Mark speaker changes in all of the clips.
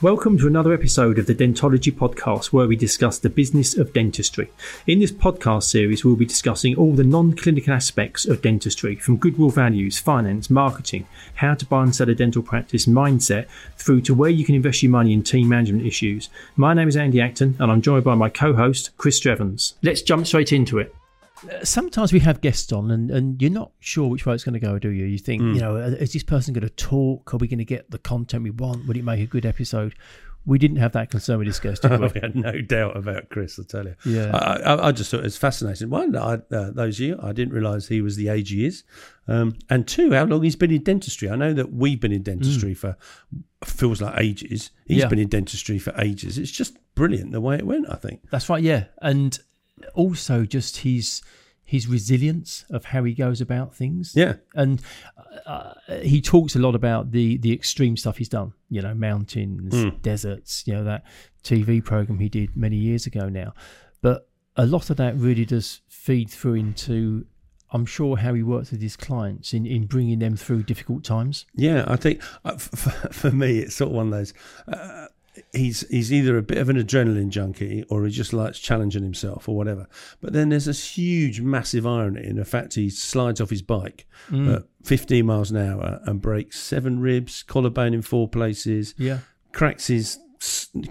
Speaker 1: Welcome to another episode of the Dentology Podcast, where we discuss the business of dentistry. In this podcast series, we'll be discussing all the non clinical aspects of dentistry from goodwill values, finance, marketing, how to buy and sell a dental practice mindset, through to where you can invest your money in team management issues. My name is Andy Acton, and I'm joined by my co host, Chris Strevens. Let's jump straight into it
Speaker 2: sometimes we have guests on and, and you're not sure which way it's going to go, do you? You think, mm. you know, is this person going to talk? Are we going to get the content we want? Would it make a good episode? We didn't have that concern with this guest.
Speaker 3: we? we? had no doubt about Chris. I tell you.
Speaker 2: Yeah.
Speaker 3: I, I, I just thought it was fascinating. One, I, uh, those years I didn't realise he was the age he is, um, and two, how long he's been in dentistry. I know that we've been in dentistry mm. for feels like ages. He's yeah. been in dentistry for ages. It's just brilliant the way it went. I think
Speaker 2: that's right. Yeah, and also just his his resilience of how he goes about things.
Speaker 3: Yeah,
Speaker 2: and uh, uh, he talks a lot about the the extreme stuff he's done. You know, mountains, mm. deserts. You know that TV program he did many years ago now, but a lot of that really does feed through into I'm sure how he works with his clients in, in bringing them through difficult times.
Speaker 3: Yeah, I think uh, for, for me, it's sort of one of those. Uh, he's he's either a bit of an adrenaline junkie or he just likes challenging himself or whatever. But then there's this huge, massive irony in the fact he slides off his bike mm. at 15 miles an hour and breaks seven ribs, collarbone in four places,
Speaker 2: yeah,
Speaker 3: cracks his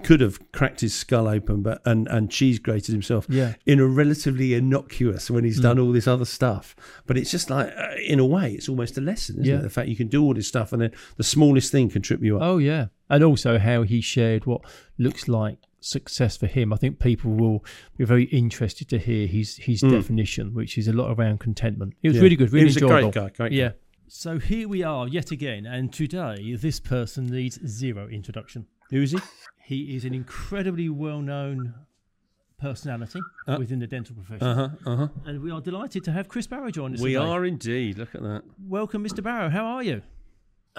Speaker 3: could have cracked his skull open, but and and cheese grated himself.
Speaker 2: Yeah.
Speaker 3: in a relatively innocuous when he's mm. done all this other stuff. But it's just like, uh, in a way, it's almost a lesson, isn't yeah. it? The fact you can do all this stuff, and then the smallest thing can trip you up.
Speaker 2: Oh yeah, and also how he shared what looks like success for him. I think people will be very interested to hear his his mm. definition, which is a lot around contentment. It was yeah. really good, really enjoyable.
Speaker 3: great guy, great
Speaker 2: yeah.
Speaker 3: Guy.
Speaker 2: So here we are yet again, and today this person needs zero introduction.
Speaker 3: Who is he?
Speaker 2: He is an incredibly well known personality uh, within the dental profession.
Speaker 3: Uh-huh, uh-huh.
Speaker 2: And we are delighted to have Chris Barrow join us.
Speaker 3: We
Speaker 2: today.
Speaker 3: are indeed. Look at that.
Speaker 2: Welcome, Mr. Barrow. How are you?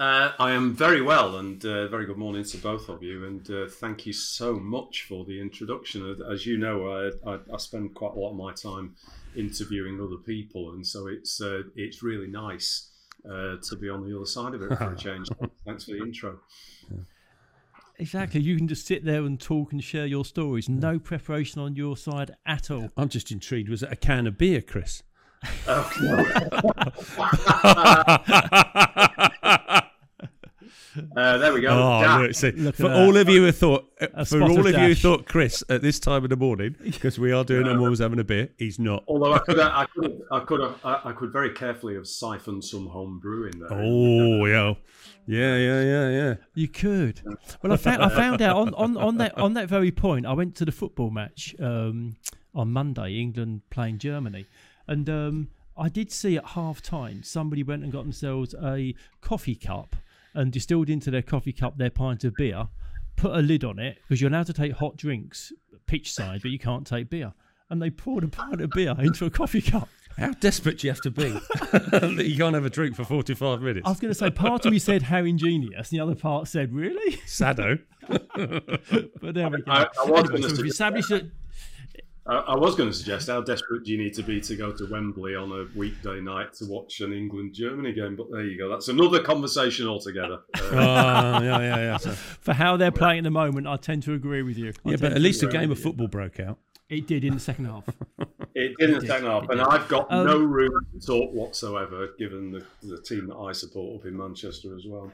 Speaker 4: Uh, I am very well, and uh, very good morning to both of you. And uh, thank you so much for the introduction. As you know, I, I, I, spend quite a lot of my time interviewing other people, and so it's uh, it's really nice uh, to be on the other side of it for a change. Thanks for the intro. Yeah.
Speaker 2: Exactly. You can just sit there and talk and share your stories. No preparation on your side at all.
Speaker 3: I'm just intrigued. Was it a can of beer, Chris?
Speaker 4: Uh, there we go.
Speaker 3: Oh, look, see, look for all of you who thought, for all of, of you who thought Chris at this time of the morning, because we are doing, and was having a beer, he's not.
Speaker 4: Although I could, I could, I could, have, I could very carefully have siphoned some home brew in there.
Speaker 3: Oh yeah, yeah, yeah, yeah, yeah.
Speaker 2: You could. Well, I found, I found out on, on, on that on that very point. I went to the football match um, on Monday, England playing Germany, and um, I did see at half time somebody went and got themselves a coffee cup and distilled into their coffee cup their pint of beer, put a lid on it because you're allowed to take hot drinks pitch side, but you can't take beer. And they poured a pint of beer into a coffee cup.
Speaker 3: How desperate do you have to be that you can't have a drink for 45 minutes?
Speaker 2: I was going to say, part of me said how ingenious, And the other part said, really?
Speaker 3: Sado.
Speaker 2: but there we go. I, I was anyway, so we've established that
Speaker 4: I, was going to suggest how desperate do you need to be to go to Wembley on a weekday night to watch an England Germany game? But there you go. That's another conversation altogether.
Speaker 3: Uh, uh, yeah, yeah, yeah. So.
Speaker 2: For how they're playing at the moment, I tend to agree with you.
Speaker 3: I yeah, but at least a game of football broke out.
Speaker 2: It did in the second half.
Speaker 4: it did in the second half, and I've got um, no room to talk whatsoever, given the, the team that I support up in Manchester as well.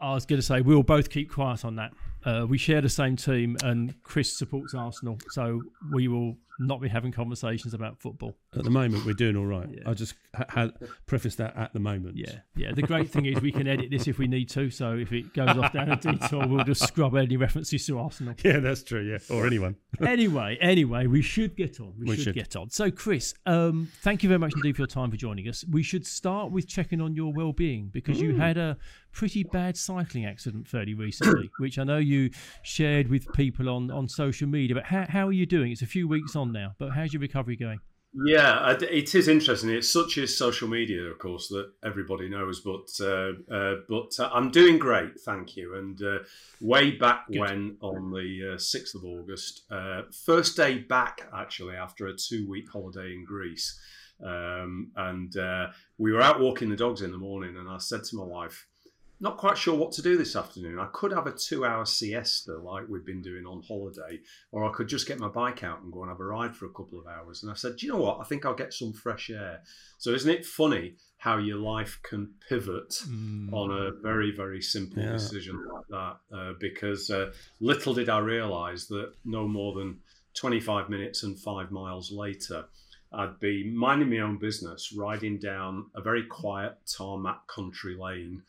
Speaker 2: I was going to say we'll both keep quiet on that. Uh, we share the same team, and Chris supports Arsenal, so we will not be having conversations about football.
Speaker 3: At the moment, we're doing all right. Yeah. I just ha- ha- preface that at the moment.
Speaker 2: Yeah, yeah. The great thing is we can edit this if we need to. So if it goes off down a detour, we'll just scrub any references to Arsenal.
Speaker 3: Yeah, that's true. Yeah, or anyone.
Speaker 2: anyway, anyway, we should get on. We, we should, should, get on. So, Chris, um, thank you very much indeed for your time for joining us. We should start with checking on your well-being because you had a pretty bad cycling accident fairly recently, which I know you shared with people on on social media. But how how are you doing? It's a few weeks on now, but how's your recovery going?
Speaker 4: Yeah, it is interesting. It's such as social media, of course, that everybody knows. But uh, uh, but uh, I'm doing great, thank you. And uh, way back Good. when, on the uh, sixth of August, uh, first day back actually after a two week holiday in Greece, um, and we were out walking the dogs in the morning, and I said to my wife, not quite sure what to do this afternoon. I could have a two-hour siesta like we've been doing on holiday, or I could just get my bike out and go and have a ride for a couple of hours." And I said, "Do you know what? I think I'll get some fresh air." So isn't it funny how your life can pivot mm. on a very very simple yeah. decision like that? Uh, because uh, little did I realise that no more than 25 minutes and five miles later I'd be minding my own business, riding down a very quiet tarmac country lane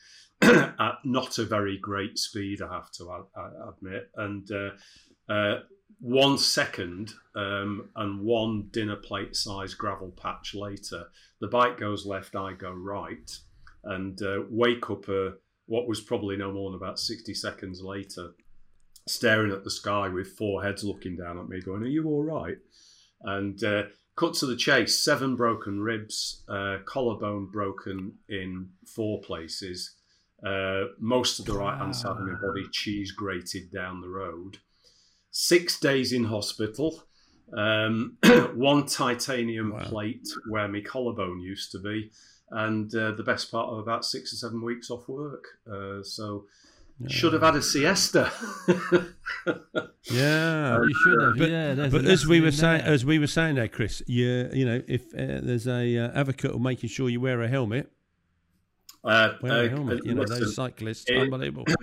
Speaker 4: at not a very great speed, I have to admit. And uh, uh, one second um, and one dinner plate size gravel patch later, the bike goes left, I go right, and uh, wake up uh, what was probably no more than about 60 seconds later, staring at the sky with four heads looking down at me, going, Are you all right? And uh, cut to the chase, seven broken ribs, uh, collarbone broken in four places, uh, most of the right hand side of my body cheese grated down the road. Six days in hospital, um, one titanium wow. plate where my collarbone used to be, and uh, the best part of about six or seven weeks off work. Uh, so should have had a siesta.
Speaker 3: yeah,
Speaker 2: you should have. But, yeah,
Speaker 3: but as we were saying, as we were saying there, Chris, you you know, if uh, there's a uh, advocate of making sure you wear a helmet, uh, wear a uh, helmet. you know, listen, those cyclists, it, unbelievable.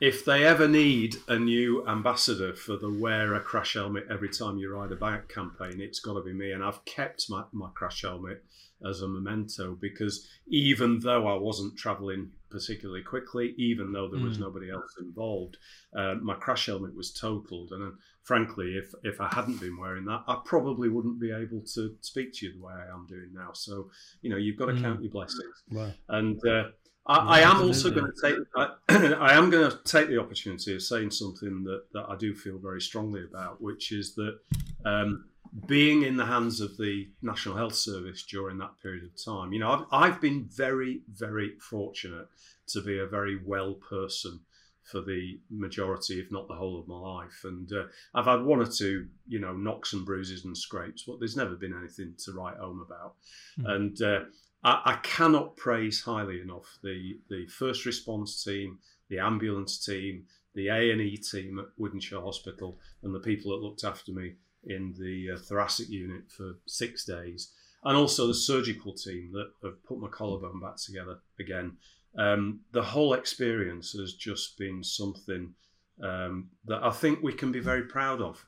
Speaker 4: If they ever need a new ambassador for the wear a crash helmet every time you ride a bike campaign, it's got to be me. And I've kept my, my crash helmet as a memento because even though I wasn't traveling particularly quickly, even though there was mm. nobody else involved, uh, my crash helmet was totaled. And frankly, if if I hadn't been wearing that, I probably wouldn't be able to speak to you the way I am doing now. So you know, you've got to mm. count your blessings. Wow. And uh, I, I, am also going to take. I, I am going to take the opportunity of saying something that, that I do feel very strongly about, which is that um, being in the hands of the National Health Service during that period of time, you know, I've, I've been very, very fortunate to be a very well person for the majority, if not the whole of my life. And uh, I've had one or two, you know, knocks and bruises and scrapes, but there's never been anything to write home about. Mm. And uh, I, I, cannot praise highly enough the the first response team, the ambulance team, the A and E team at Wythenshawe Hospital, and the people that looked after me in the uh, thoracic unit for six days, and also the surgical team that have put my collarbone back together again. Um, the whole experience has just been something um, that I think we can be very proud of.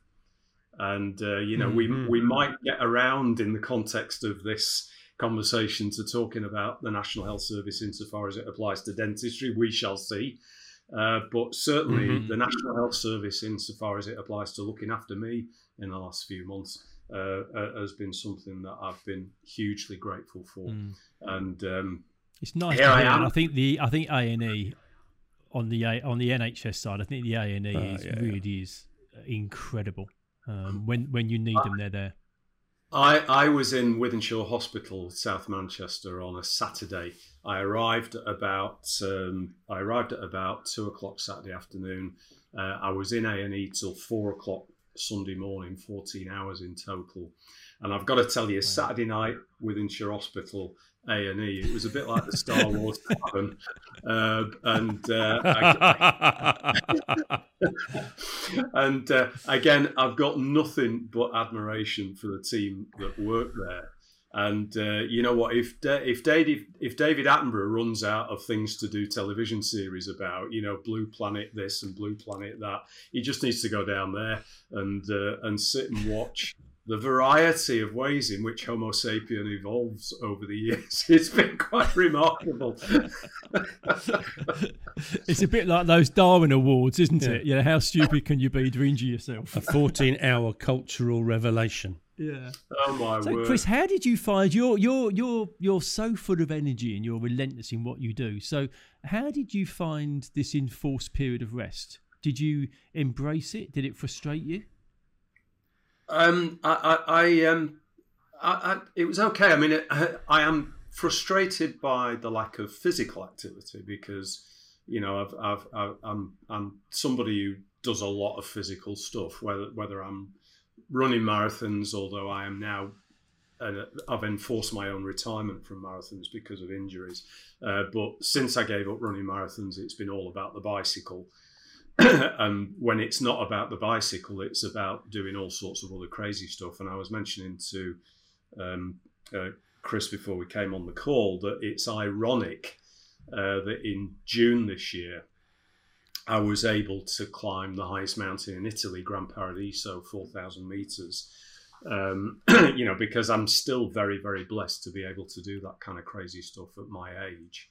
Speaker 4: And uh, you know, mm-hmm. we we might get around in the context of this conversation to talking about the National Health Service insofar as it applies to dentistry. We shall see. Uh, but certainly, mm-hmm. the National Health Service, insofar as it applies to looking after me in the last few months, uh, uh, has been something that I've been hugely grateful for. Mm. And um,
Speaker 2: it's nice. Here I, am. I think the I think A and E on the on the NHS side, I think the A and E uh, is yeah, really yeah. is incredible. Um, when when you need them, they're there.
Speaker 4: I, I was in Wythenshawe Hospital, South Manchester, on a Saturday. I arrived at about um, I arrived at about two o'clock Saturday afternoon. Uh, I was in A and E till four o'clock Sunday morning, fourteen hours in total. And I've got to tell you, Saturday night Wythenshawe Hospital A and E, it was a bit like the Star Wars cabin. Uh, and uh, I, and uh, again, I've got nothing but admiration for the team that work there. And uh, you know what? If if David if David Attenborough runs out of things to do television series about, you know, Blue Planet this and Blue Planet that, he just needs to go down there and uh, and sit and watch the variety of ways in which Homo sapien evolves over the years. It's been quite remarkable.
Speaker 2: it's a bit like those Darwin Awards, isn't yeah. it? You know, how stupid can you be to injure yourself?
Speaker 3: A 14 hour cultural revelation.
Speaker 2: Yeah.
Speaker 4: Oh my
Speaker 2: so,
Speaker 4: word.
Speaker 2: Chris, how did you find you're you're you're you're so full of energy and you're relentless in what you do. So how did you find this enforced period of rest? Did you embrace it? Did it frustrate you?
Speaker 4: Um, I, I, I um, I, I, it was okay. I mean, it, I am frustrated by the lack of physical activity because, you know, I've, i am I'm, I'm somebody who does a lot of physical stuff. Whether whether I'm running marathons, although I am now and I've enforced my own retirement from marathons because of injuries. Uh, but since I gave up running marathons, it's been all about the bicycle. and when it's not about the bicycle, it's about doing all sorts of other crazy stuff. And I was mentioning to um, uh, Chris before we came on the call that it's ironic uh, that in June this year, I was able to climb the highest mountain in Italy, Gran Paradiso, 4,000 meters. Um, you know, because I'm still very, very blessed to be able to do that kind of crazy stuff at my age,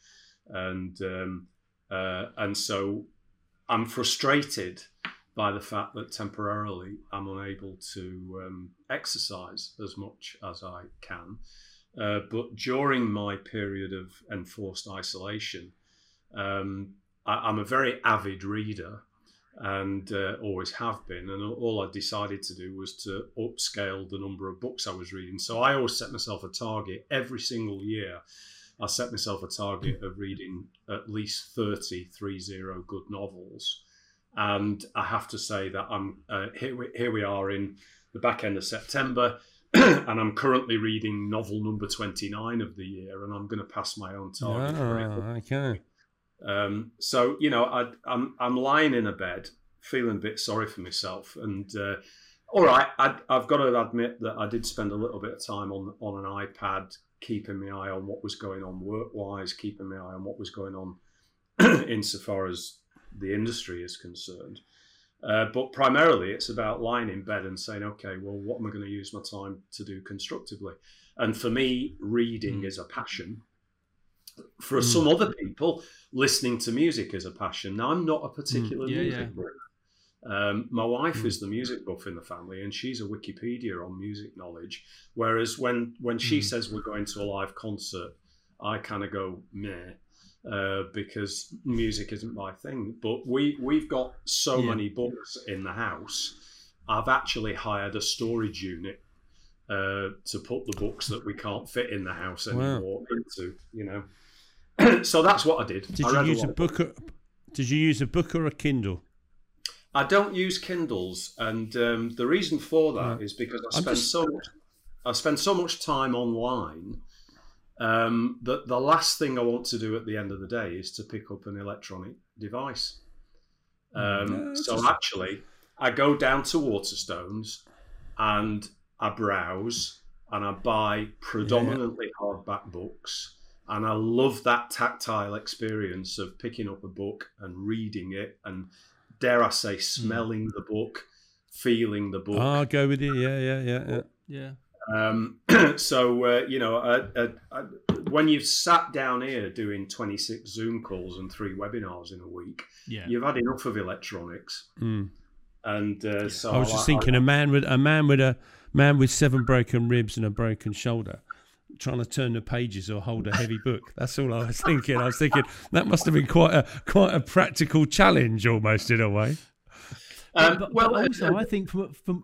Speaker 4: and um, uh, and so I'm frustrated by the fact that temporarily I'm unable to um, exercise as much as I can. Uh, but during my period of enforced isolation, um, I, am a very avid reader and uh, always have been. And all I decided to do was to upscale the number of books I was reading. So I always set myself a target every single year. I set myself a target of reading at least 30, 30 good novels. And I have to say that I'm uh, here, we, here we are in the back end of September. and I'm currently reading novel number 29 of the year, and I'm going to pass my own target.
Speaker 3: Oh, okay.
Speaker 4: Um, so you know, I, am I'm, I'm lying in a bed, feeling a bit sorry for myself, and uh, all right, I, have got to admit that I did spend a little bit of time on on an iPad, keeping my eye on what was going on work wise, keeping my eye on what was going on insofar as the industry is concerned. Uh, but primarily, it's about lying in bed and saying, okay, well, what am I going to use my time to do constructively? And for me, reading mm. is a passion. For mm. some other people, listening to music is a passion. Now, I'm not a particular mm. yeah, music yeah. Um, my wife mm. is the music buff in the family, and she's a Wikipedia on music knowledge. Whereas when when she mm. says we're going to a live concert, I kind of go meh uh, because music isn't my thing. But we we've got so yeah. many books in the house. I've actually hired a storage unit uh, to put the books that we can't fit in the house anymore wow. into. You know, so that's what I did.
Speaker 3: Did I you use a, a book? Or, did you use a book or a Kindle?
Speaker 4: I don't use Kindles, and um, the reason for that is because I spend just... so much. I spend so much time online um, the, the last thing I want to do at the end of the day is to pick up an electronic device. Um, yeah, so just... actually, I go down to Waterstones and I browse and I buy predominantly yeah. hardback books. And I love that tactile experience of picking up a book and reading it and, dare I say, hmm. smelling mm. the book, feeling the book.
Speaker 3: I'll go with you. Yeah, yeah, yeah, yeah.
Speaker 2: Yeah.
Speaker 4: Um, so uh, you know, uh, uh, uh, when you've sat down here doing 26 Zoom calls and three webinars in a week,
Speaker 2: yeah.
Speaker 4: you've had enough of electronics.
Speaker 3: Mm.
Speaker 4: And uh, so
Speaker 3: I was just I, thinking, I, a man with a man with a man with seven broken ribs and a broken shoulder. Trying to turn the pages or hold a heavy book. That's all I was thinking. I was thinking that must have been quite a quite a practical challenge, almost in a way.
Speaker 2: Um, but, well, but also, uh, I think from from.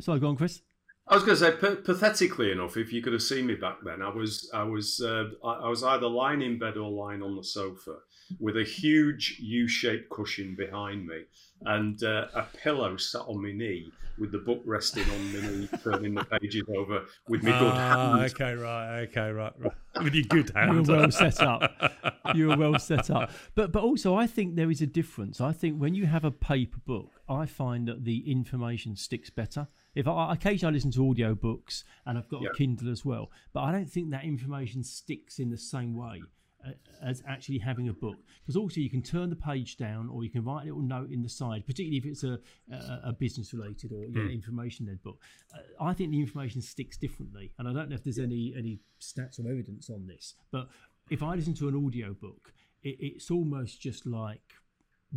Speaker 2: Sorry, go on, Chris.
Speaker 4: I was going to say, p- pathetically enough, if you could have seen me back then, I was, I was, uh, I was either lying in bed or lying on the sofa with a huge U-shaped cushion behind me and uh, a pillow sat on my knee with the book resting on my knee, turning the pages over with my good ah,
Speaker 3: hand. Okay, right, okay, right, right. With your good hand.
Speaker 2: You were well set up. You were well set up. But but also, I think there is a difference. I think when you have a paper book, I find that the information sticks better if I occasionally I listen to audio books and I've got yeah. a Kindle as well, but I don't think that information sticks in the same way as actually having a book because also you can turn the page down or you can write a little note in the side particularly if it's a, a, a business related or mm. information led book uh, i think the information sticks differently and i don't know if there's any any stats or evidence on this but if i listen to an audio book it, it's almost just like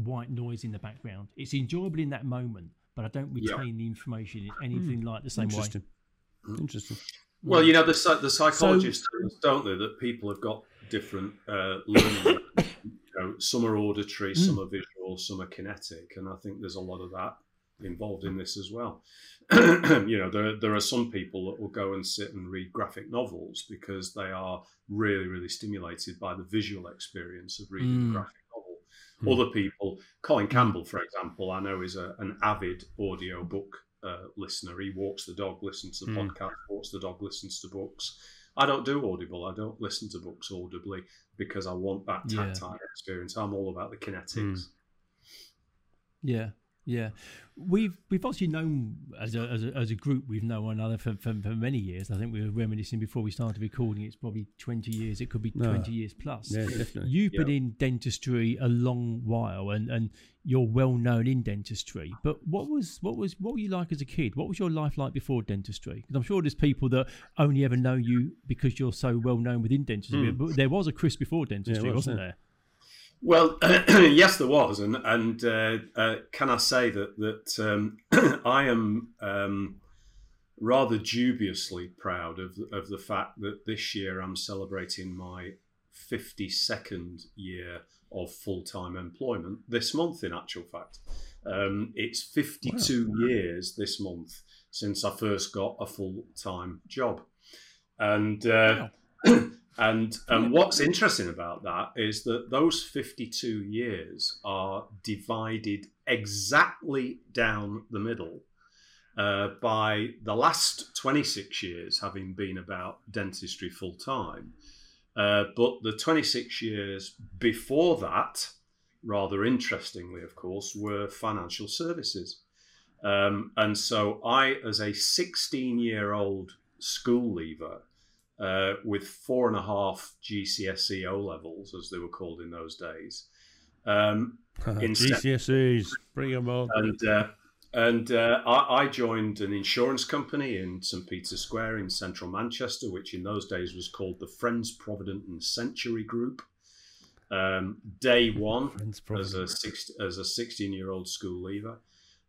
Speaker 2: white noise in the background it's enjoyable in that moment but I don't retain yeah. the information in anything like the same
Speaker 3: Interesting.
Speaker 2: way.
Speaker 3: Interesting.
Speaker 4: Well, you know, the, the psychologists so, don't they that people have got different uh, learning. you know, some are auditory, mm. some are visual, some are kinetic, and I think there's a lot of that involved in this as well. you know, there there are some people that will go and sit and read graphic novels because they are really really stimulated by the visual experience of reading mm. graphic Hmm. Other people, Colin Campbell, for example, I know is a, an avid audio book uh, listener. He walks the dog, listens to
Speaker 3: Mm.
Speaker 4: podcast, walks the dog, listens to books. I don't do Audible. I don't listen to books audibly because I want that
Speaker 2: Yeah.
Speaker 4: tactile experience. I'm all about the kinetics.
Speaker 2: Yeah, yeah. We've we've obviously known as a as a, as a group we've known one another for, for, for many years. I think we were reminiscing before we started recording. It's probably twenty years. It could be
Speaker 3: No.
Speaker 2: twenty years plus.
Speaker 3: Yeah, definitely.
Speaker 2: You've been in dentistry a long while, and, and you're well known in dentistry. But what was what was what were you like as a kid? What was your life like before dentistry? Because I'm sure there's people that only ever know you because you're so well known within dentistry. Hmm. But there was a Chris before dentistry,
Speaker 3: was,
Speaker 2: wasn't
Speaker 3: yeah.
Speaker 2: there?
Speaker 4: Well, yes, there was, and and uh, uh, can I say that that um, I am um, rather dubiously proud of of the fact that this year I'm celebrating my fifty second year of full time employment. This month, in actual fact, um, it's fifty two years this month since I first got a full time job, and. Uh, And and what's interesting about that is that those 52 years are divided exactly down the middle uh, by the last 26 years having been about dentistry full time. Uh, but the 26 years before that, rather interestingly, of course, were financial services. Um, and so I, as a 16 year old school leaver, uh, with four and a half GCSE O levels, as they were called in those days. Um, Instead-
Speaker 3: GCSEs, bring them on.
Speaker 4: and uh, and uh, I, I joined an insurance company in St Peter's Square in central Manchester, which in those days was called the Friends Provident and Century Group. Um, day one, as a
Speaker 3: Provident.
Speaker 4: as a 16 year old school leaver.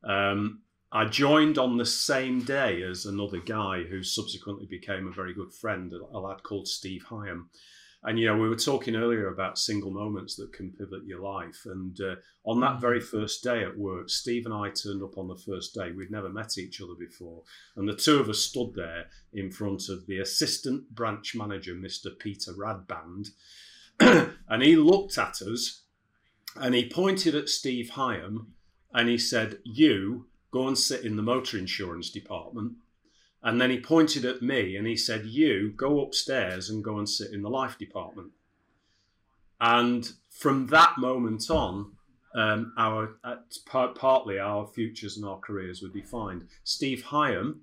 Speaker 4: Um, I joined on the same day as another guy who subsequently became a very good friend, a lad called Steve Hyam. And you know, we were talking earlier about single moments that can pivot your life. And uh, on that very first day at work, Steve and I turned up on the first day. We'd never met each other before, and the two of us stood there in front of the assistant branch manager, Mr. Peter Radband, and he looked at us and he pointed at Steve Hyam and he said, You go and sit in the motor insurance department. And then he pointed at me and he said, You go upstairs and go and sit in the life department. And from that moment on, um, our uh, part, partly our futures and our careers were defined. Steve Hyam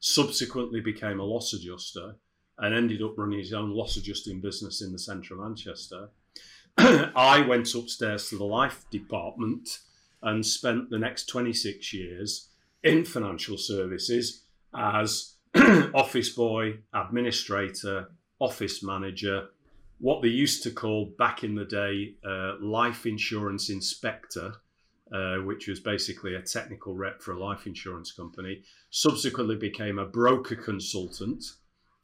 Speaker 4: subsequently became a loss adjuster and ended up running his own loss adjusting business in the centre of Manchester. I went upstairs to the life department and spent the next 26 years in financial services as office boy, administrator, office manager, what they used to call back in the day uh, life insurance inspector, uh, which was basically a technical rep for a life insurance company. Subsequently became a broker consultant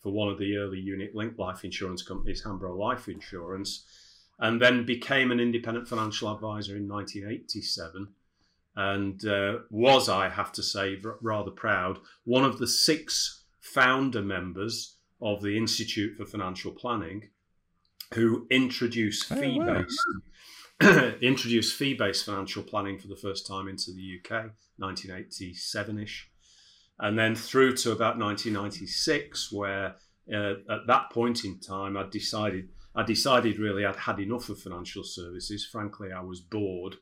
Speaker 4: for one of the early unit linked life insurance companies, Hambro Life Insurance, and then became an independent financial advisor in 1987 and uh, was, I have to say, r- rather proud, one of the six founder members of the Institute for Financial Planning who introduced
Speaker 3: Oh,
Speaker 4: fee
Speaker 3: wow.
Speaker 4: introduced fee based financial planning for the first time into the UK, 1987 ish, and then through to about 1996, where uh, at that point in time, I decided I decided really I'd had enough of financial services. Frankly, I was bored,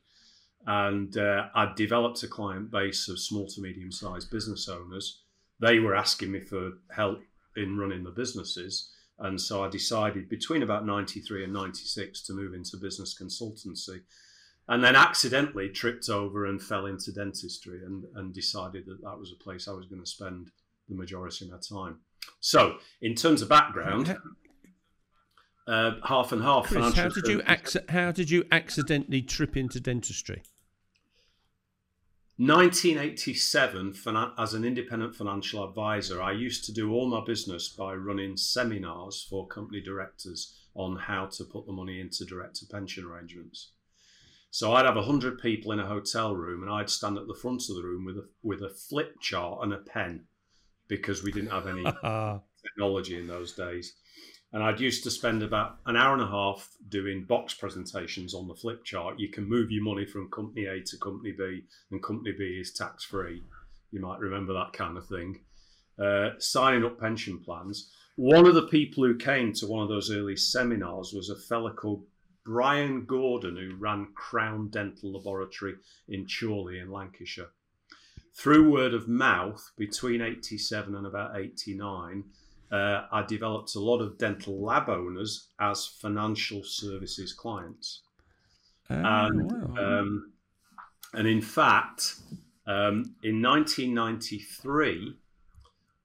Speaker 4: and uh, I'd developed a client base of small to medium sized business owners. They were asking me for help in running the businesses. And so I decided between about 93 and 96 to move into business consultancy. And then accidentally tripped over and fell into dentistry and, and decided that that was a place I was going to spend the majority of my time. So, in terms of background, uh, half and half.
Speaker 3: Chris,
Speaker 4: financial
Speaker 3: how did you acc- how did you accidentally trip into dentistry?
Speaker 4: 1987, as an independent financial advisor, I used to do all my business by running seminars for company directors on how to put the money into director pension arrangements. So I'd have 100 people in a hotel room and I'd stand at the front of the room with a, with a flip chart and a pen because we didn't have any technology in those days. And I'd used to spend about an hour and a half doing box presentations on the flip chart. You can move your money from company A to company B, and company B is tax free. You might remember that kind of thing. Uh, signing up pension plans. One of the people who came to one of those early seminars was a fellow called Brian Gordon, who ran Crown Dental Laboratory in Chorley in Lancashire. Through word of mouth, between 87 and about 89, uh, I developed a lot of dental lab owners as financial services clients.
Speaker 3: Oh,
Speaker 4: and,
Speaker 3: wow.
Speaker 4: um, and in fact, um, in 1993,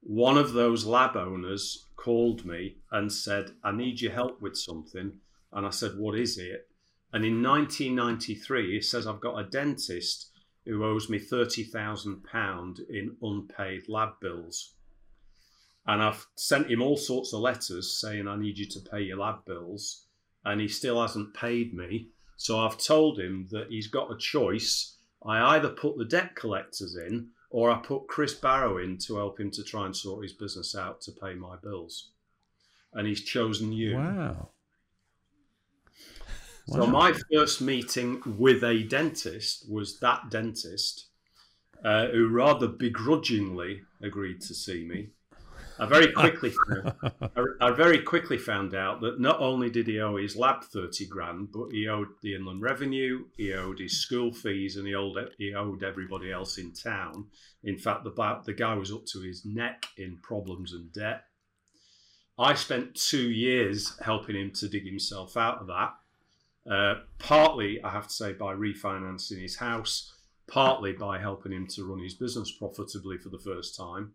Speaker 4: one of those lab owners called me and said, I need your help with something. And I said, What is it? And in 1993, he says, I've got a dentist who owes me £30,000 in unpaid lab bills. And I've sent him all sorts of letters saying, I need you to pay your lab bills. And he still hasn't paid me. So I've told him that he's got a choice. I either put the debt collectors in or I put Chris Barrow in to help him to try and sort his business out to pay my bills. And he's chosen you.
Speaker 3: Wow.
Speaker 4: So
Speaker 3: Wow.
Speaker 4: my first meeting with a dentist was that dentist, uh, who rather begrudgingly agreed to see me. I very quickly, I, I very quickly found out that not only did he owe his lab thirty grand, but he owed the Inland Revenue, he owed his school fees, and he owed he owed everybody else in town. In fact, the the guy was up to his neck in problems and debt. I spent two years helping him to dig himself out of that. Uh, partly, I have to say, by refinancing his house, partly by helping him to run his business profitably for the first time.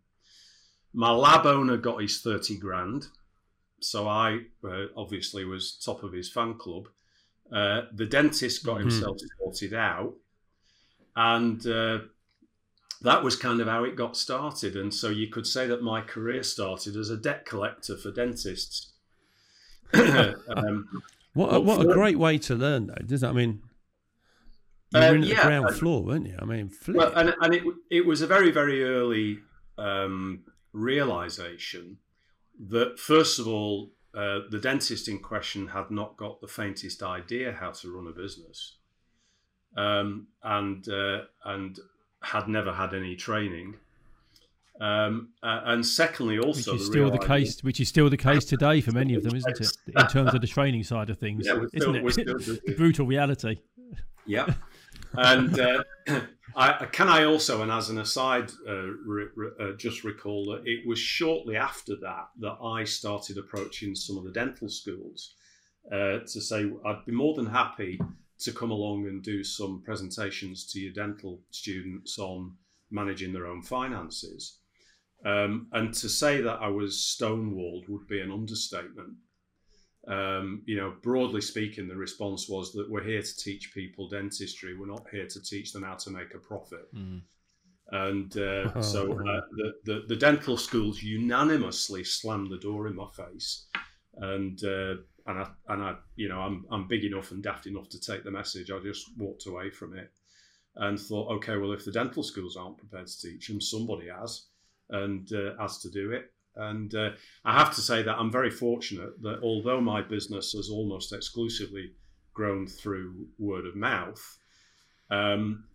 Speaker 4: My lab owner got his 30 grand, so I uh, obviously was top of his fan club. Uh, the dentist got
Speaker 3: Mhm.
Speaker 4: himself sorted out, and uh, that was kind of how it got started. And so you could say that my career started as a debt collector for dentists. um,
Speaker 3: What a, what a great way to learn, though, doesn't it? I mean, you were in at
Speaker 4: yeah,
Speaker 3: the ground floor, weren't you? I mean, flip.
Speaker 4: Well, and, and it, it was a very, very early um, realization that, first of all, uh, the dentist in question had not got the faintest idea how to run a business um, and, uh, and had never had any training. Um, uh, and secondly, also Which
Speaker 2: is still the case. Which is still the case today for many of them, isn't it? In terms of the training side of things,
Speaker 4: Yeah,
Speaker 2: isn't
Speaker 4: still-
Speaker 2: it?
Speaker 4: still
Speaker 2: the brutal reality.
Speaker 4: Yeah. And uh, I, can I also, and as an aside, uh, re, re, uh, just recall that it was shortly after that that I started approaching some of the dental schools uh, to say I'd be more than happy to come along and do some presentations to your dental students on managing their own finances. Um, and to say that I was stonewalled would be an understatement um, you know, broadly speaking, the response was that we're here to teach people dentistry. We're not here to teach them how to make a profit.
Speaker 2: Mm.
Speaker 4: And uh, so uh, the, the the dental schools unanimously slammed the door in my face, and uh, and I and I you know I'm I'm big enough and daft enough to take the message. I just walked away from it and thought, okay, well if the dental schools aren't prepared to teach them, somebody has, and uh, has to do it. And uh, I have to say that I'm very fortunate that although my business has almost exclusively grown through word of mouth, um,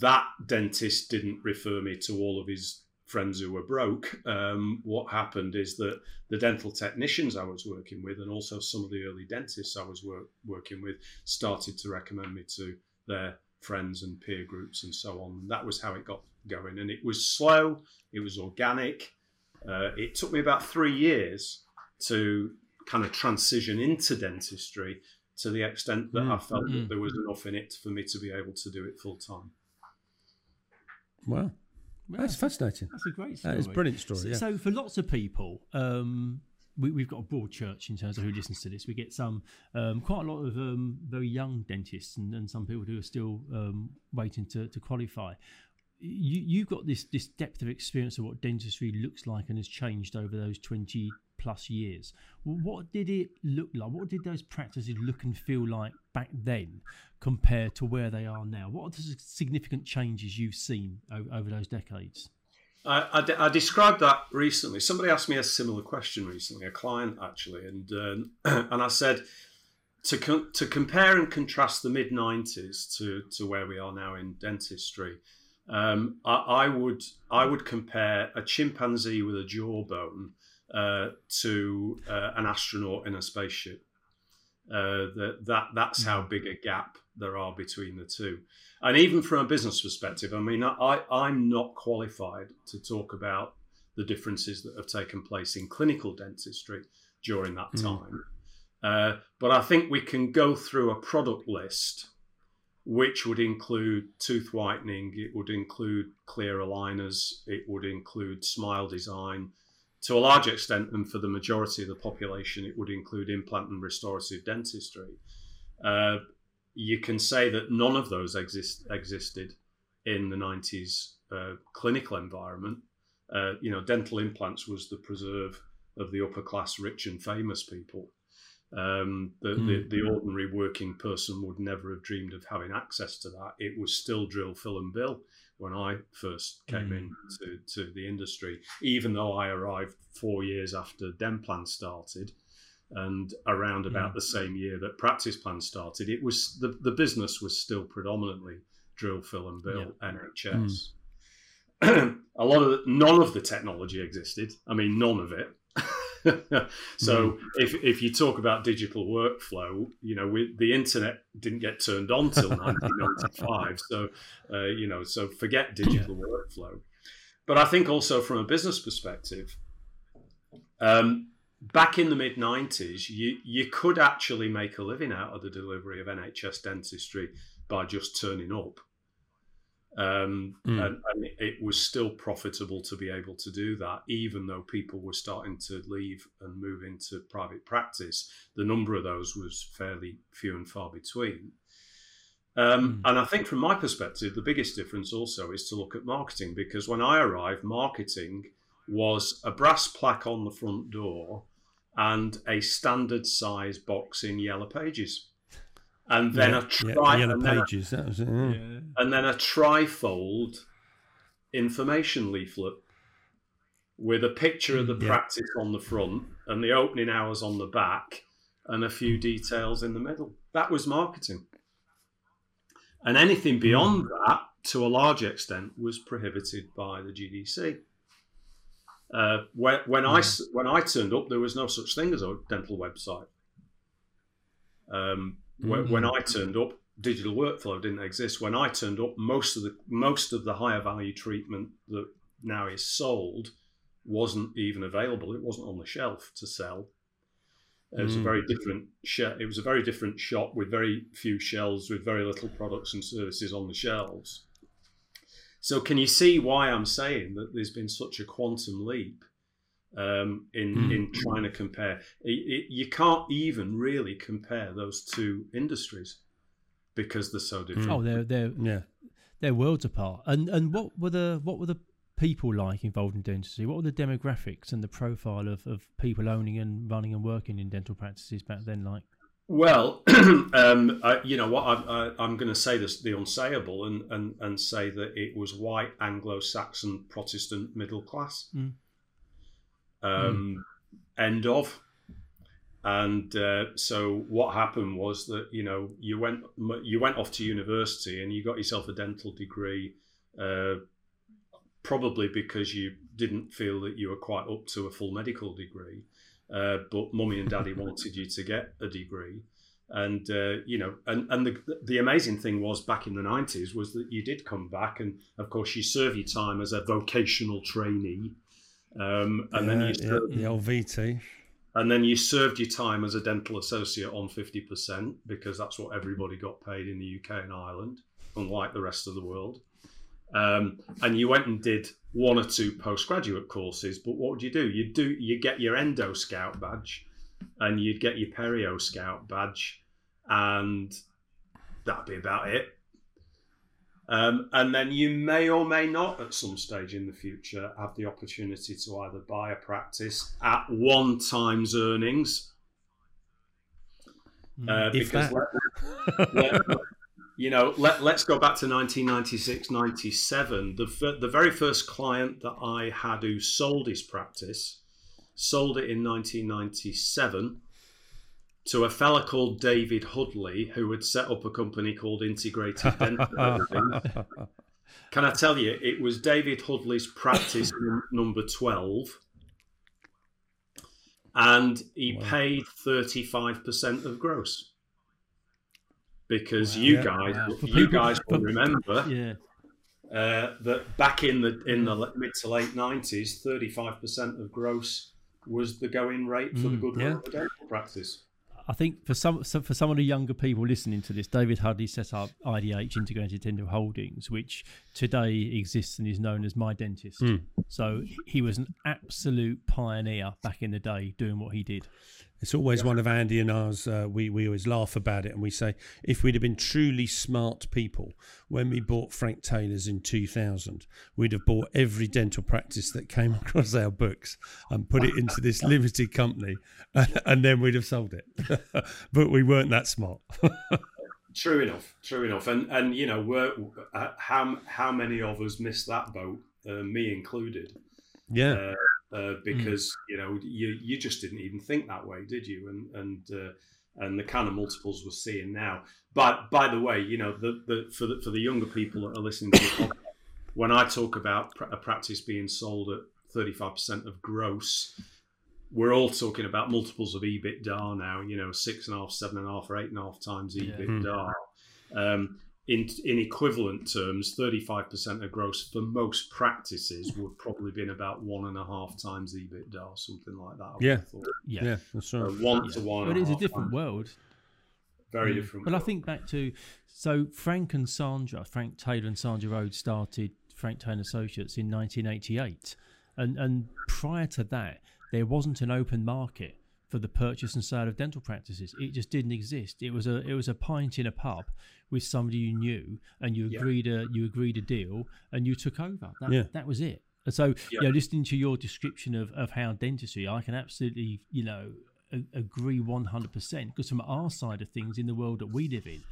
Speaker 4: that dentist didn't refer me to all of his friends who were broke. Um, what happened is that the dental technicians I was working with, and also some of the early dentists I was wor- working with, started to recommend me to their friends and peer groups and so on. And that was how it got going. And it was slow, it was organic. Uh, it took me about three years to kind of transition into dentistry to the extent that I felt that there was enough in it for me to be able to do it full time.
Speaker 3: wow. That's fascinating.
Speaker 2: That's a great story.
Speaker 3: That is a brilliant story.
Speaker 2: So,
Speaker 3: Yeah.
Speaker 2: so for lots of people, um, we, we've got a broad church in terms of who listens to this. We get some, um, quite a lot of um, very young dentists, and, and some people who are still um, waiting to, to qualify. You, you've got this this depth of experience of what dentistry looks like and has changed over those twenty plus years. What did it look like? What did those practices look and feel like back then compared to where they are now? What are the significant changes you've seen over, over those decades?
Speaker 4: I, I I described that recently. Somebody asked me a similar question recently, a client actually, and um, and I said to co- to compare and contrast the mid '90s to to where we are now in dentistry. Um, I, I, would I would compare a chimpanzee with a jawbone uh, to uh, an astronaut in a spaceship. Uh, that that that's how big a gap there are between the two. And even from a business perspective, I mean, I, I'm not qualified to talk about the differences that have taken place in clinical dentistry during that mm. time. Uh, but I think we can go through a product list which would include tooth whitening, it would include clear aligners, it would include smile design. To a large extent, and for the majority of the population, it would include implant and restorative dentistry. Uh, you can say that none of those exist, existed in the 90s uh, clinical environment. Uh, you know, dental implants was the preserve of the upper class, rich and famous people. Um, the, mm. the, the, ordinary working person would never have dreamed of having access to that. It was still drill, fill, and bill when I first came mm. into to the industry, even though I arrived four years after Denplan started and around about mm. the same year that Practice Plan started, it was the, the business was still predominantly drill, fill, and bill yeah. NHS. Mm. a lot of the, none of the technology existed. I mean, none of it. so mm. if, if you talk about digital workflow, you know, we, the internet didn't get turned on till 1995. so, uh, you know, so forget digital workflow. But I think also from a business perspective, um, back in the mid 90s, you, you could actually make a living out of the delivery of NHS dentistry by just turning up. Um, mm. and, and, it was still profitable to be able to do that, even though people were starting to leave and move into private practice. The number of those was fairly few and far between. Um, mm. And I think from my perspective, the biggest difference also is to look at marketing because when I arrived, marketing was a brass plaque on the front door and a standard size box in yellow pages and then
Speaker 3: yeah,
Speaker 4: a tri-
Speaker 3: yeah, and, pages,
Speaker 4: then
Speaker 3: a, it, yeah.
Speaker 4: and then a trifold information leaflet with a picture of the practice on the front and the opening hours on the back and a few details in the middle. That was marketing. And anything beyond mm. that, to a large extent, was prohibited by the GDC. Uh, when, when I when I turned up, there was no such thing as a dental website. Um, Mm-hmm. When I turned up, digital workflow didn't exist. When I turned up, most of the most of the higher value treatment that now is sold wasn't even available. It wasn't on the shelf to sell. It was mm. a very different sh- It was a very different shop with very few shelves, with very little products and services on the shelves. So, can you see why I'm saying that there's been such a quantum leap um, in mm. in trying to compare. It, it, you can't even really compare those two industries because they're so different.
Speaker 2: Oh, they're they're yeah, they're worlds apart. And and what were the what were the people like involved in dentistry? What were the demographics and the profile of, of people owning and running and working in dental practices back then like?
Speaker 4: Well, um, I, you know what I, am going to say this the unsayable and, and, and say that it was white Anglo-Saxon Protestant middle class. Mm. Um, mm. End of. And uh, so what happened was that you know you went you went off to university and you got yourself a dental degree, uh, probably because you didn't feel that you were quite up to a full medical degree, uh, but mummy and daddy wanted you to get a degree and uh, you know and and the the amazing thing was back in the 90s was that you did come back and of course you serve your time as a vocational trainee um, and yeah, then you
Speaker 3: served, yeah, LVT.
Speaker 4: And then you served your time as a dental associate on 50% because that's what everybody got paid in the UK and Ireland, unlike the rest of the world. Um, and you went and did one or two postgraduate courses, but what would you do? You do you get your endo scout badge, and you'd get your perio scout badge, and that'd be about it. Um, and then you may or may not at some stage in the future have the opportunity to either buy a practice at one times earnings.
Speaker 3: Hmm. Uh, because
Speaker 4: let, let, you know, let, us go back to 1996 97. The, the very first client that I had who sold his practice sold it in 1997 to a fella called David Hudley, who had set up a company called Integrated Dental. Can I tell you, it was David Hudley's practice number 12, and he wow. paid 35% of gross. Because wow. you guys, wow. you people, guys will remember
Speaker 2: yeah.
Speaker 4: uh, that back in the in the mid to late 90s, 35% of gross was the going rate for mm, the good yeah. practice.
Speaker 2: I think for some for some of the younger people listening to this, David Hudley set up IDH Integrated Dental Holdings, which today exists and is known as My Dentist. Mm. So he was an absolute pioneer back in the day doing what he did.
Speaker 3: It's always yeah. one of Andy and ours. Uh, we we always laugh about it, and we say if we'd have been truly smart people when we bought Frank Taylor's in 2000, we'd have bought every dental practice that came across our books and put it into this limited company, and, and then we'd have sold it. but we weren't that smart.
Speaker 4: true enough. True enough. And and you know, we're, uh, how how many of us missed that boat, uh, me included.
Speaker 3: Yeah. Uh,
Speaker 4: uh, mm. because mm. you know you you just didn't even think that way, did you? And and uh, and the kind of multiples we're seeing now. But by the way, you know the, the for the for the younger people that are listening to the when I talk about a practice being sold at thirty five percent of gross, we're all talking about multiples of EBITDA now. You know, six and a half, seven and a half, or eight and a half times EBITDA. Yeah. Hmm. Um, in in equivalent terms, 35% of gross for most practices would probably been about one and a half times EBITDA, or something like that.
Speaker 3: Yeah, yeah, yeah, that's right. Uh,
Speaker 4: one yeah. to one.
Speaker 2: But it's a different times. world.
Speaker 4: Very mm. different.
Speaker 2: But world. I think back to so Frank and Sandra, Frank Taylor and Sandra Rhodes started Frank Taylor Associates in 1988, and and prior to that, there wasn't an open market for the purchase and sale of dental practices. It just didn't exist. It was a it was a pint in a pub with somebody you knew, and you agreed yeah. a you agreed a deal, and you took over. That yeah. that was it. And so, yeah. you know, listening to your description of, of how dentistry, I can absolutely, you know, a- agree 100% because from our side of things in the world that we live in,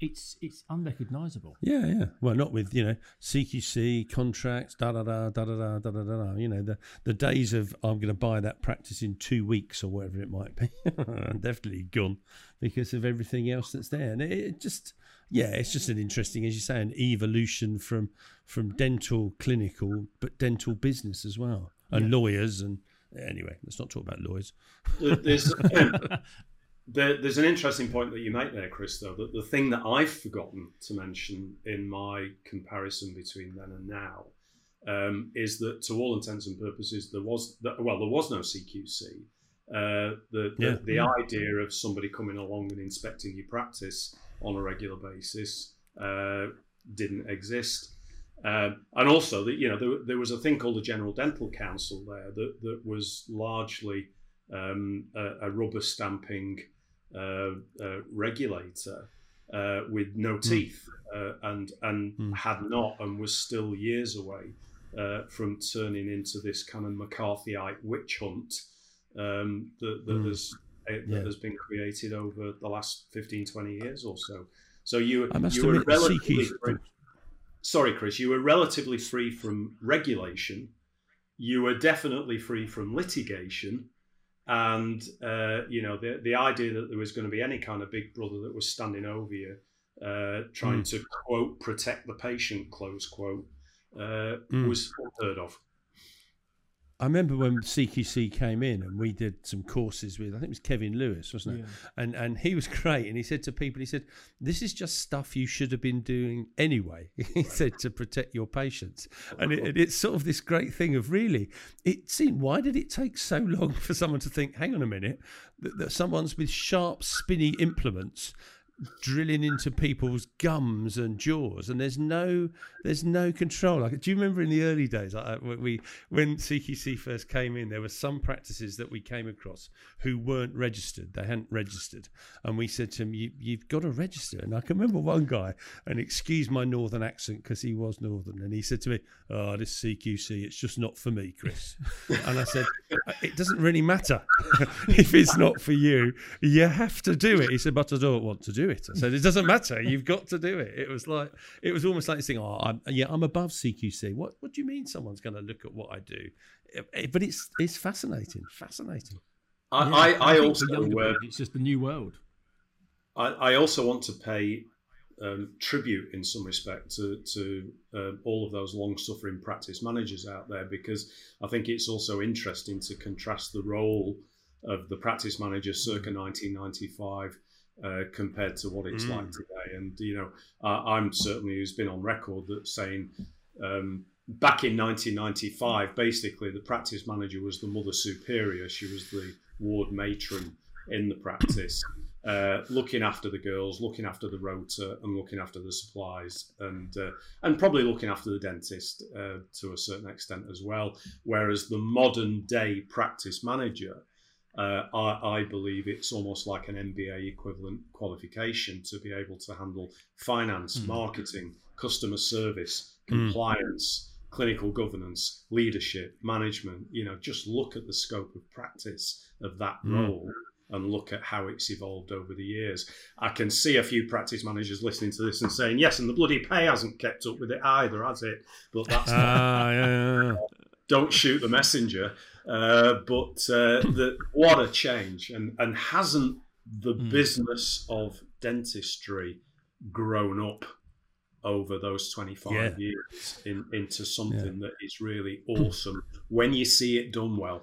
Speaker 2: it's it's unrecognizable.
Speaker 3: Yeah, yeah. Well, not with you know CQC contracts, da da da da da da da da da. You know the the days of I'm going to buy that practice in two weeks or whatever it might be, definitely gone because of everything else that's there. And it, it, just yeah, it's just an interesting, as you say, an evolution from from dental clinical, but dental business as well, and yeah. lawyers and anyway, let's not talk about lawyers.
Speaker 4: There's, there, there's an interesting point that you make there, Chris. Though that the thing that I've forgotten to mention in my comparison between then and now um, is that, to all intents and purposes, there was well, there was no CQC. Uh, the yeah. the, the yeah. idea of somebody coming along and inspecting your practice on a regular basis uh, didn't exist. Um, and also, that you know, there, there, was a thing called the General Dental Council there that, that was largely um, a, a, rubber stamping uh, uh, regulator uh, with no hmm. teeth mm. and and mm. had not and was still years away from turning into this kind of McCarthyite witch hunt um, that, that mm. has that yeah. has been created over the last 15, 20 years or so. So you, you were relatively free, sorry, Chris, you were relatively free from regulation. You were definitely free from litigation, and uh, you know the the idea that there was going to be any kind of big brother that was standing over you, uh, trying mm. to quote protect the patient close quote uh, mm. was unheard of.
Speaker 3: I remember when CQC came in and we did some courses with I think it was Kevin Lewis, wasn't it? Yeah. And and he was great. And he said to people, he said, "This is just stuff you should have been doing anyway." he said to protect your patients. And it, it's sort of this great thing of really, it seemed why did it take so long for someone to think, "Hang on a minute, that, that someone's with sharp, spinny implements." drilling into people's gums and jaws, and there's no there's no control. Like, do you remember in the early days, like, uh, we when CQC first came in, there were some practices that we came across who weren't registered. They hadn't registered, and we said to him, you, "You've got to register." And I can remember one guy, and excuse my northern accent because he was northern, and he said to me, "Oh, this CQC, it's just not for me, Chris." and I said, uh, "It doesn't really matter if it's not for you. You have to do it." He said, "But I don't want to do it." I said, "It doesn't matter. You've got to do it." It was like it was almost like this thing. Oh, I'm, yeah, I'm above CQC. What What do you mean someone's going to look at what I do? But it's it's fascinating, fascinating.
Speaker 4: I, yeah, I, I, I also uh,
Speaker 2: it's just the new world.
Speaker 4: I, I also want to pay um, tribute in some respect to, to uh, all of those long suffering practice managers out there because I think it's also interesting to contrast the role of the practice manager circa 1995 uh, compared to what it's mm. like today. And, you know, uh, I'm certainly who's been on record that saying um, back in 1995, basically the practice manager was the mother superior, she was the ward matron in the practice. Uh, looking after the girls, looking after the rota, and looking after the supplies, and uh, and probably looking after the dentist uh, to a certain extent as well. Whereas the modern day practice manager, uh, I, I, believe it's almost like an MBA equivalent qualification to be able to handle finance, mm. marketing, customer service, hmm. compliance. Mm. Clinical governance, leadership, management, you know, just look at the scope of practice of that mm. role and look at how it's evolved over the years. I can see a few practice managers listening to this and saying, "Yes, and the bloody pay hasn't kept up with it either, has it?" But that's ah, yeah, yeah. Don't shoot the messenger. Uh, but uh, the, what a change, and and hasn't the mm. business of dentistry grown up over those 25 yeah. years in, into something that is really awesome when you see it done well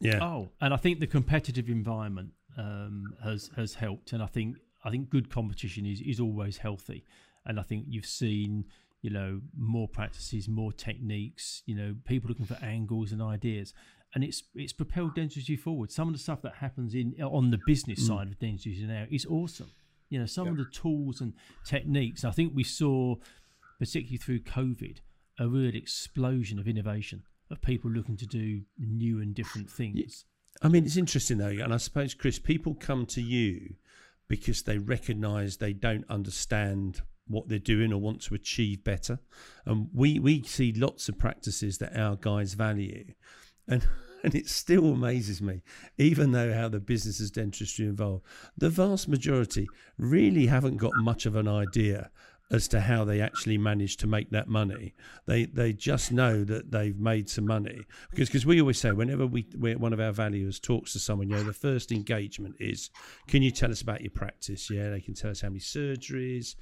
Speaker 2: yeah. Oh, and I think the competitive environment um, has has helped, and I think I think good competition is is always healthy, and I think you've seen you know more practices, more techniques, you know people looking for angles and ideas, and it's it's propelled dentistry forward. Some of the stuff that happens in on the business mm. side of dentistry now is awesome. You know some yeah. of the tools and techniques. I think we saw, particularly through COVID, a real explosion of innovation of people looking to do new and different things.
Speaker 3: I mean, it's interesting though, and I suppose, Chris, people come to you because they recognise they don't understand what they're doing or want to achieve better. And we, we see lots of practices that our guys value. And and it still amazes me, even though how the business is dentistry involved, the vast majority really haven't got much of an idea as to how they actually managed to make that money. They they just know that they've made some money because because we always say whenever we one of our valuers talks to someone, you know, the first engagement is, can you tell us about your practice? Yeah, they can tell us how many surgeries,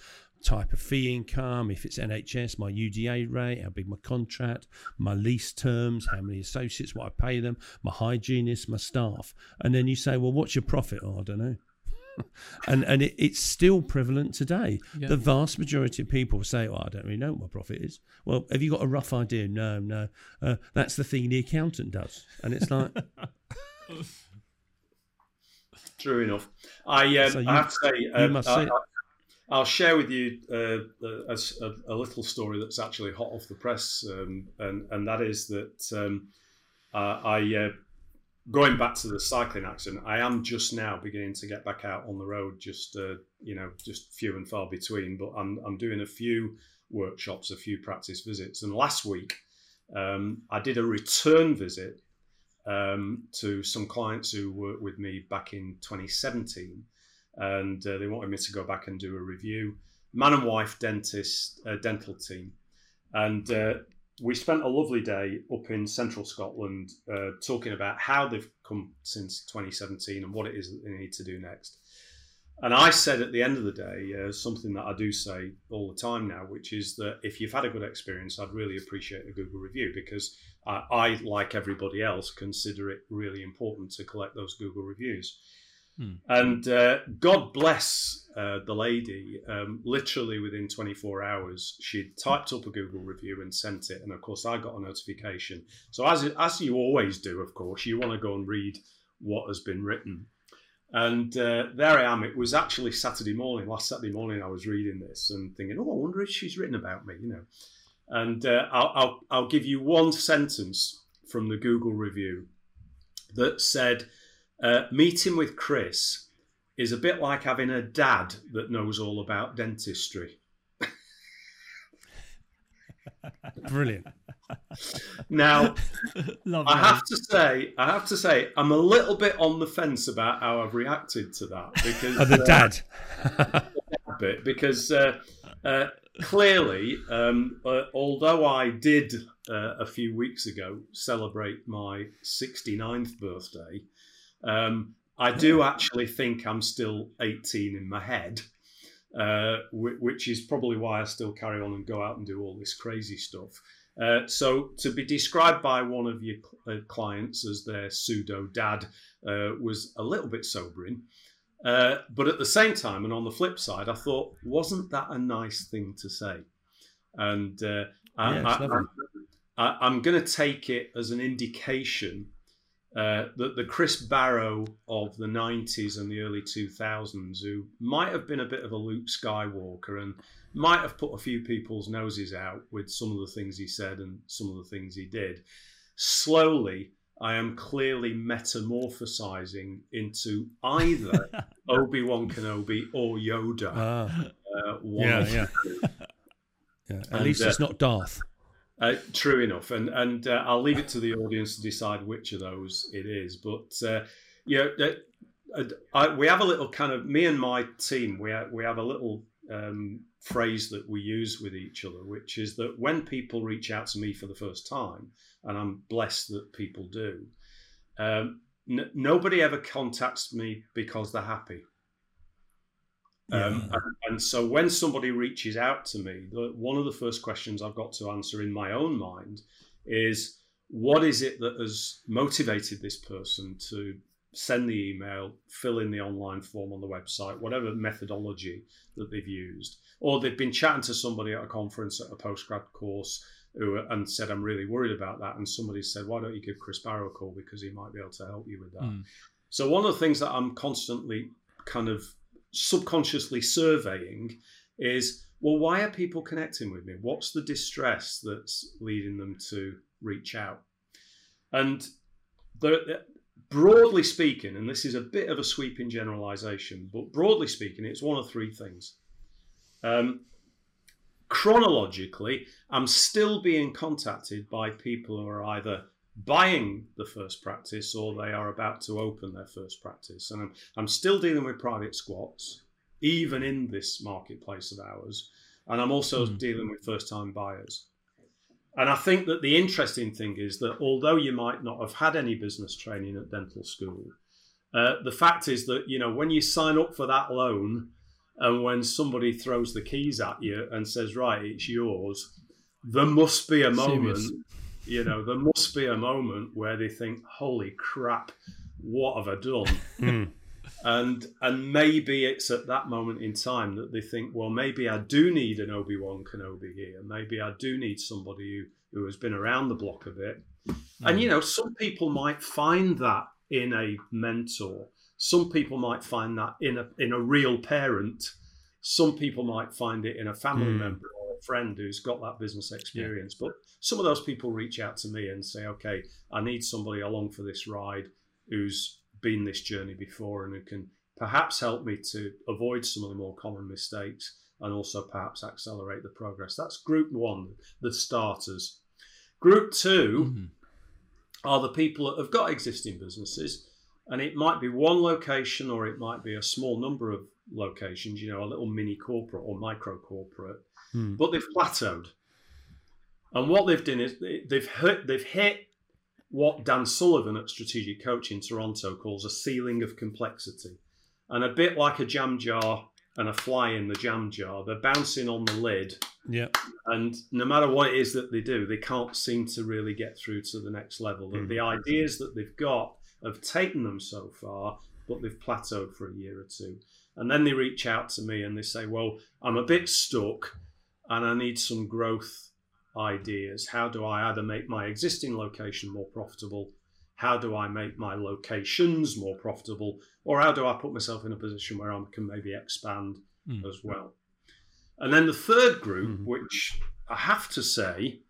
Speaker 3: type of fee income, if it's NHS, my UDA rate, how big my contract, my lease terms, how many associates, what I pay them, my hygienist, my staff, and then you say, well, what's your profit? Oh, I don't know. and and it, it's still prevalent today. Yeah. The vast majority of people say, "Well, I don't really know what my profit is." Well, have you got a rough idea? No, no. Uh, that's the thing the accountant does, and it's like.
Speaker 4: True enough. I, um, so you, I have to say, uh, I, I'll share with you uh, a, a, a, little story that's actually hot off the press, um, and and that is that um, uh, I uh, going back to the cycling accident, I am just now beginning to get back out on the road. Just uh, you know, just few and far between. But I'm I'm doing a few workshops, a few practice visits, and last week um, I did a return visit um, to some clients who worked with me back in 2017, and uh, they wanted me to go back and do a review. Man and wife dentist uh, dental team, and uh, we spent a lovely day up in central Scotland uh, talking about how they've come since 2017 and what it is that they need to do next. And I said at the end of the day uh, something that I do say all the time now, which is that if you've had a good experience, I'd really appreciate a Google review because I, I like everybody else, consider it really important to collect those Google reviews. Hmm. And uh, God bless uh, the lady. Um, literally within 24 hours, she typed up a Google review and sent it. And of course, I got a notification. So as as you always do, of course, you want to go and read what has been written. And uh, there I am. It was actually Saturday morning. Last Saturday morning, I was reading this and thinking, "Oh, I wonder if she's written about me," you know. And uh, I'll, I'll I'll give you one sentence from the Google review that said uh, meeting with Chris is a bit like having a dad that knows all about dentistry.
Speaker 3: Brilliant.
Speaker 4: Now, I have to say, I have to say, I'm a little bit on the fence about how I've reacted to that because
Speaker 3: oh, the uh, dad
Speaker 4: bit because uh, uh, clearly, um, uh, although I did uh, a few weeks ago celebrate my 69th birthday, um, I do actually think I'm still 18 in my head. uh, which is probably why I still carry on and go out and do all this crazy stuff. Uh, so to be described by one of your uh, clients as their pseudo dad uh, was a little bit sobering. Uh, but at the same time, and on the flip side, I thought, wasn't that a nice thing to say? And uh, I, am going to take it as an indication uh, that the Chris Barrow of the 90s and the early 2000s, who might have been a bit of a Luke Skywalker and might have put a few people's noses out with some of the things he said and some of the things he did, slowly I am clearly metamorphosizing into either Obi Wan Kenobi or Yoda. Ah.
Speaker 3: Uh, yeah, yeah. yeah. At and, least it's uh, not Darth.
Speaker 4: Uh, true enough, and and uh, I'll leave it to the audience to decide which of those it is. But uh, yeah, uh, I, we have a little kind of me and my team. We have, we have a little um, phrase that we use with each other, which is that when people reach out to me for the first time, and I'm blessed that people do, um, n- nobody ever contacts me because they're happy. Um, and, and, so when somebody reaches out to me, the, one of the first questions I've got to answer in my own mind is what is it that has motivated this person to send the email, fill in the online form on the website, whatever methodology that they've used, or they've been chatting to somebody at a conference at a postgrad course who and said, "I'm really worried about that," and somebody said, "Why don't you give Chris Barrow a call because he might be able to help you with that." Mm. So one of the things that I'm constantly kind of subconsciously surveying is well, why are people connecting with me? What's the distress that's leading them to reach out? And broadly speaking, and this is a bit of a sweeping generalization, but broadly speaking, it's one of three things. Um, chronologically, I'm still being contacted by people who are either buying the first practice or they are about to open their first practice. And I'm, I'm still dealing with private squats, even in this marketplace of ours. And I'm also mm. dealing with first time buyers. And I think that the interesting thing is that although you might not have had any business training at dental school, uh, the fact is that, you know, when you sign up for that loan and when somebody throws the keys at you and says, right, it's yours, there must be a moment Serious you know, there must be a moment where they think, "Holy crap, what have I done?" Mm. And and maybe it's at that moment in time that they think, "Well, maybe I do need an Obi Wan Kenobi here. Maybe I do need somebody who who has been around the block a bit." Mm. And you know, some people might find that in a mentor. Some people might find that in a in a real parent. Some people might find it in a family mm. member friend who's got that business experience. Yeah. But some of those people reach out to me and say, okay, I need somebody along for this ride who's been this journey before and who can perhaps help me to avoid some of the more common mistakes and also perhaps accelerate the progress. That's group one, the starters. Group 2 mm-hmm. are the people that have got existing businesses, and it might be one location or it might be a small number of locations, you know, a little mini corporate or micro corporate mm. but they've plateaued. And what they've done is they've hit, they've hit what Dan Sullivan at Strategic Coach in Toronto calls a ceiling of complexity. And a bit like a jam jar and a fly in the jam jar, they're bouncing on the lid.
Speaker 3: Yeah.
Speaker 4: And no matter what it is that they do, they can't seem to really get through to the next level. Mm. The ideas that they've got have taken them so far, but they've plateaued for a year or two. And then they reach out to me and they say, Well, I'm a bit stuck and I need some growth ideas. How do I either make my existing location more profitable? How do I make my locations more profitable? Or how do I put myself in a position where I can maybe expand mm. as well? And then the third group, mm. which I have to say,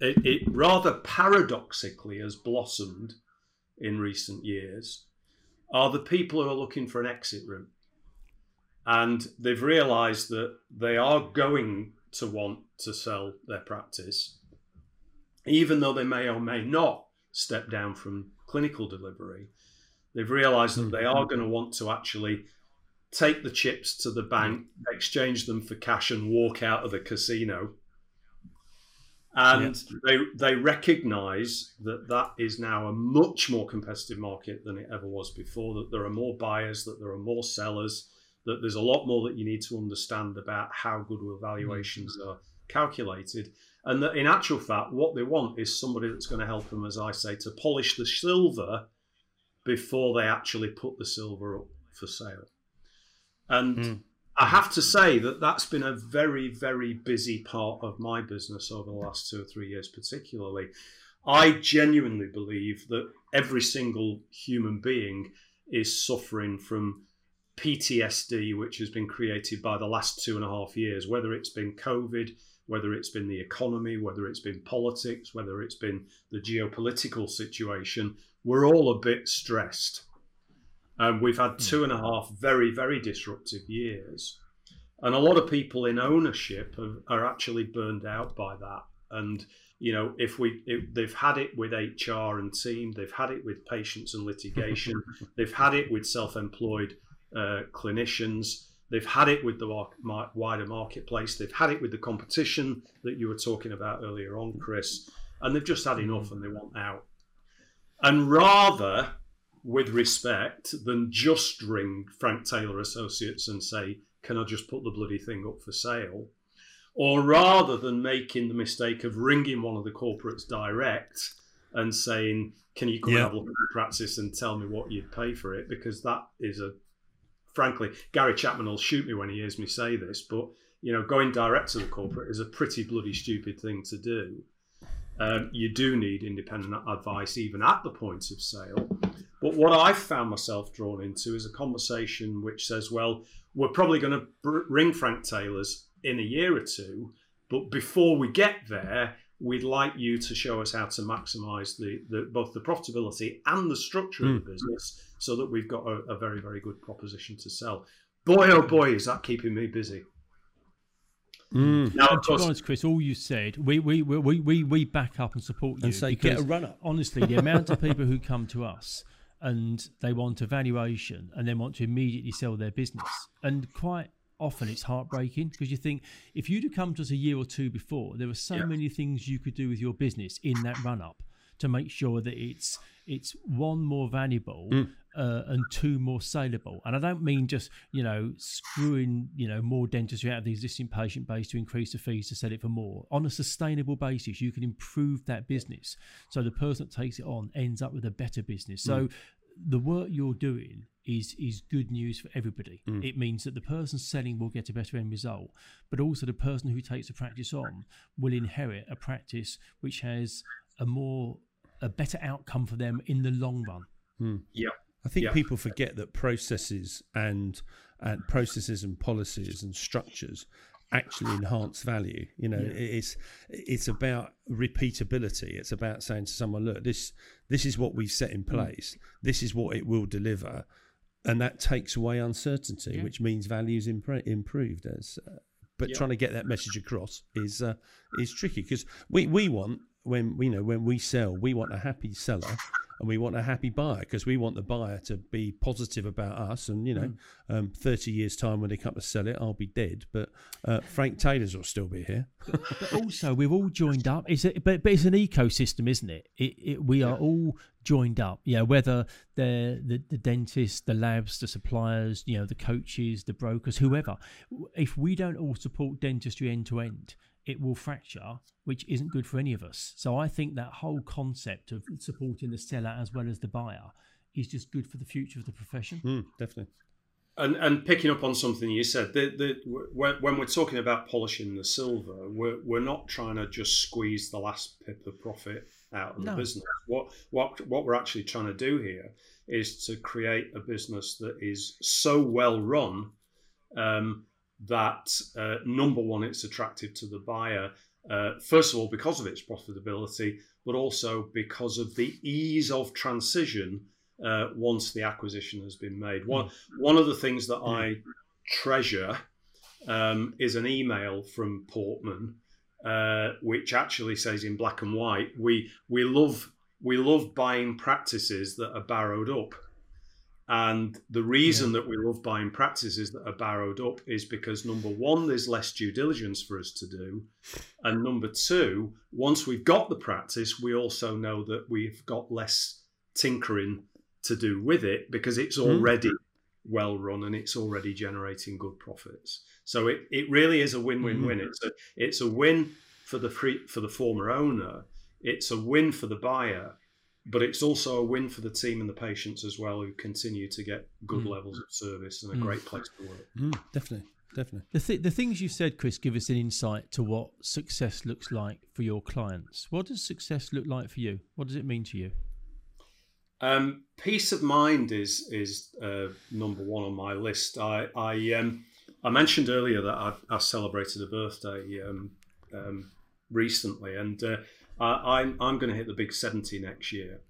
Speaker 4: it, it rather paradoxically has blossomed in recent years, are the people who are looking for an exit route and they've realized that they are going to want to sell their practice, even though they may or may not step down from clinical delivery. They've realized that they mm-hmm. are going to want to actually take the chips to the bank, exchange them for cash, and walk out of the casino. And they they recognise that that is now a much more competitive market than it ever was before. That there are more buyers, that there are more sellers, that there's a lot more that you need to understand about how goodwill valuations mm. are calculated. And that in actual fact, what they want is somebody that's going to help them, as I say, to polish the silver before they actually put the silver up for sale. And mm. I have to say that that's been a very, very busy part of my business over the last two or three years, particularly. I genuinely believe that every single human being is suffering from PTSD, which has been created by the last two and a half years, whether it's been COVID, whether it's been the economy, whether it's been politics, whether it's been the geopolitical situation, we're all a bit stressed. And we've had hmm. two and a half very, very disruptive years. And a lot of people in ownership are, are actually burned out by that. And, you know, if we, if they've had it with HR and team, they've had it with patients and litigation, they've had it with self employed uh, clinicians, they've had it with the wider marketplace, they've had it with the competition that you were talking about earlier on, Chris, and they've just had enough and they want out. And rather, with respect, than just ring Frank Taylor Associates and say, Can I just put the bloody thing up for sale? Or rather than making the mistake of ringing one of the corporates direct and saying, Can you come yeah. and have a look at the practice and tell me what you'd pay for it? Because that is a, frankly, Gary Chapman will shoot me when he hears me say this, but you know, going direct to the corporate is a pretty bloody stupid thing to do. Um, you do need independent advice even at the point of sale. But what I've found myself drawn into is a conversation which says, well, we're probably going to br- ring Frank Taylor's in a year or two, but before we get there, we'd like you to show us how to maximise the, the, both the profitability and the structure mm. of the hmm. business, so that we've got a, a very very good proposition to sell. Boy oh boy, is that keeping me busy.
Speaker 2: Mm. Now, and to be honest, Chris, all you said, we we, we, we, we back up and support you.
Speaker 3: And say, get a runner.
Speaker 2: Honestly, the amount of people who come to us and they want a valuation and then want to immediately sell their business. And quite often it's heartbreaking because you think if you'd have come to us a year or two before, there were so yeah. many things you could do with your business in that run up to make sure that it's it's one more valuable mm uh, and two more saleable. And I don't mean just you know screwing you know more dentistry out of the existing patient base to increase the fees to sell it for more. On a sustainable basis, you can improve that business so the person that takes it on ends up with a better business. So. Mm. The work you're doing is is good news for everybody. Mm. It means that the person selling will get a better end result, but also the person who takes the practice on will inherit a practice which has a more a better outcome for them in the long run.
Speaker 4: Mm. Yeah.
Speaker 3: I think yeah. people forget that processes and and processes and policies and structures actually enhance value. You know, yeah. it's it's about repeatability. It's about saying to someone, "Look, this this is what we've set in mm. place. This is what it will deliver," and that takes away uncertainty, yeah. which means values impre- improved. As uh, but trying to get that message across is uh, is tricky because we we want when you know when we sell, we want a happy seller and we want a happy buyer because we want the buyer to be positive about us. And you know, mm. um, thirty years time when they come to sell it, I'll be dead, but uh, Frank Taylor's will still be here.
Speaker 2: but also, we've all joined up. It's a, but but it's an ecosystem, isn't it? it, it we are all joined up. Yeah, whether they're the the dentists, the labs, the suppliers, you know, the coaches, the brokers, whoever. If we don't all support dentistry end to end it will fracture, which isn't good for any of us. So I think that whole concept of supporting the seller as well as the buyer is just good for the future of the profession.
Speaker 3: Mm, definitely.
Speaker 4: And, and picking up on something you said, the, the, when, when we're talking about polishing the silver, we're, we're not trying to just squeeze the last pip of profit out of no. the business. What, what, what we're actually trying to do here is to create a business that is so well run um, that uh, number one, it's attractive to the buyer. Uh, first of all, because of its profitability, but also because of the ease of transition uh, once the acquisition has been made. One, one of the things that I treasure um, is an email from Portman, uh, which actually says in black and white, "We we love we love buying practices that are barrowed up." And the reason yeah. that we love buying practices that are barrowed up is because number one, there's less due diligence for us to do. And number two, once we've got the practice, we also know that we've got less tinkering to do with it because it's hmm. already mm. well run and it's already generating good profits. So it, it really is a win-win-win. Mm-hmm. It's a it's a win for the free, for the former owner. It's a win for the buyer, but it's also a win for the team and the patients as well, who continue to get good mm. levels of service and a mm. great place to work.
Speaker 3: Mm, definitely, definitely.
Speaker 2: The th- the things you said, Chris, give us an insight to what success looks like for your clients. What does success look like for you? What does it mean to you?
Speaker 4: Um, peace of mind is is uh, number one on my list. I I, um, I mentioned earlier that I, I celebrated a birthday um, um recently, and uh, I, am I'm, I'm going to hit the big seventy next year.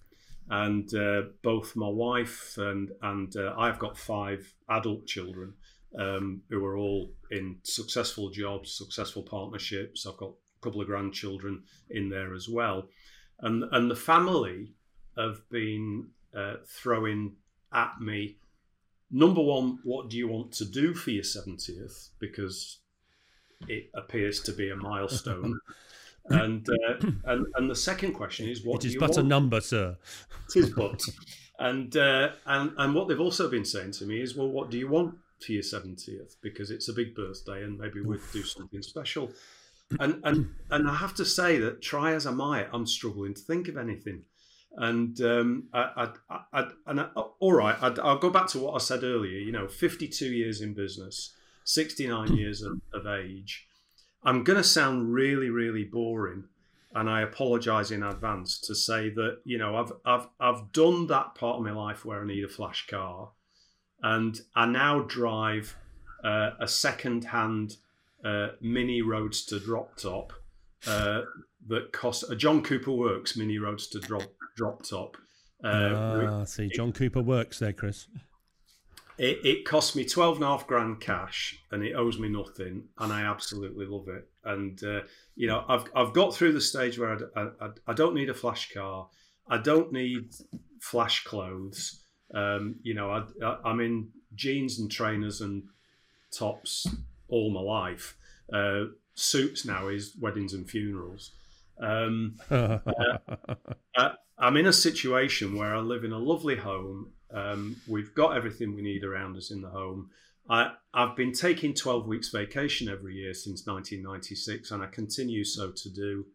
Speaker 4: And uh, both my wife and and uh, I've got five adult children um, who are all in successful jobs, successful partnerships. I've got a couple of grandchildren in there as well, and and the family have been uh, throwing at me. Number one, what do you want to do for your 70th? Because it appears to be a milestone. and, uh, and and the second question is, what
Speaker 3: it is but want? a number, sir.
Speaker 4: It is but. and uh, and and what they've also been saying to me is, well, what do you want for your 70th? Because it's a big birthday, and maybe we'd do something special. And and and I have to say that try as I might, I'm struggling to think of anything. And um, I, I, I, and I, all right, I, will go back to what I said earlier. You know, 52 years in business, 69 years of, of age. I'm going to sound really, really boring, and I apologise in advance to say that you know I've I've I've done that part of my life where I need a flash car, and I now drive uh, a second-hand uh, mini roadster drop top uh, that costs a John Cooper Works mini roadster drop drop top.
Speaker 3: Uh, ah, see, John it, Cooper works there, Chris.
Speaker 4: It, it cost me 12 and a half grand cash and it owes me nothing. And I absolutely love it. And, uh, you know, I've, I've got through the stage where I, I, I don't need a flash car. I don't need flash clothes. Um, you know, I, I, I'm in jeans and trainers and tops all my life. Uh, suits now is weddings and funerals. Um, uh, uh, I'm in a situation where I live in a lovely home. Um, we've got everything we need around us in the home. I, have been taking 12 weeks vacation every year since 1996, and I continue so to do.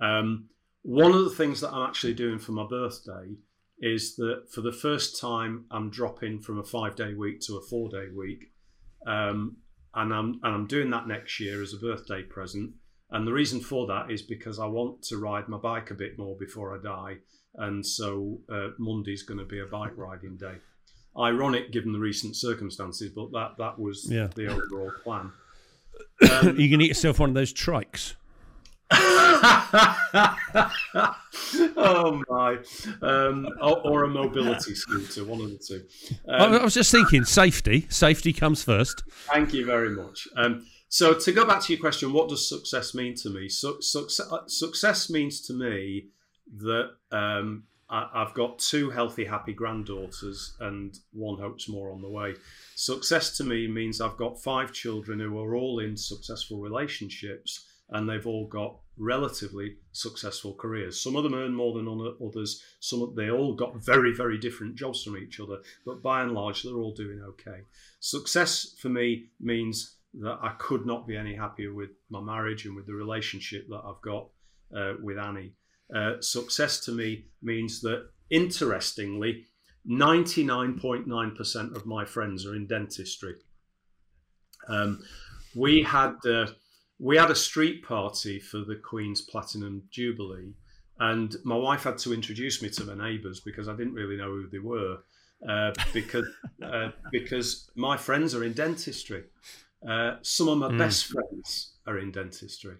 Speaker 4: Um, one of the things that I'm actually doing for my birthday is that for the first time, I'm dropping from a five day week to a four day week. Um, and I'm, and I'm doing that next year as a birthday present. And the reason for that is because I want to ride my bike a bit more before I die. And so uh, Monday's going to be a bike riding day. Ironic given the recent circumstances, but that, that was yeah. the overall plan.
Speaker 3: Um, you can eat yourself one of those trikes.
Speaker 4: oh my! Um, or, or, a mobility scooter, one of the two. Um,
Speaker 3: I was just thinking, safety. Safety comes first.
Speaker 4: Thank you very much. Um, so to go back to your question, what does success mean to me? Su- success, uh, success means to me that um, I, have got two healthy, happy granddaughters, and one hopes more on the way. Success to me means I've got five children who are all in successful relationships, and they've all got relatively successful careers. Some of them earn more than others. Some they all got very, very different jobs from each other, but by and large, they're all doing okay. Success for me means that I could not be any happier with my marriage and with the relationship that I've got uh, with Annie. Uh, success to me means that, interestingly, 99.9% of my friends are in dentistry. Um, we had uh, we had a street party for the Queen's Platinum Jubilee, and my wife had to introduce me to my neighbours because I didn't really know who they were. Uh, because uh, because my friends are in dentistry, uh, some of my mm. best friends are in dentistry.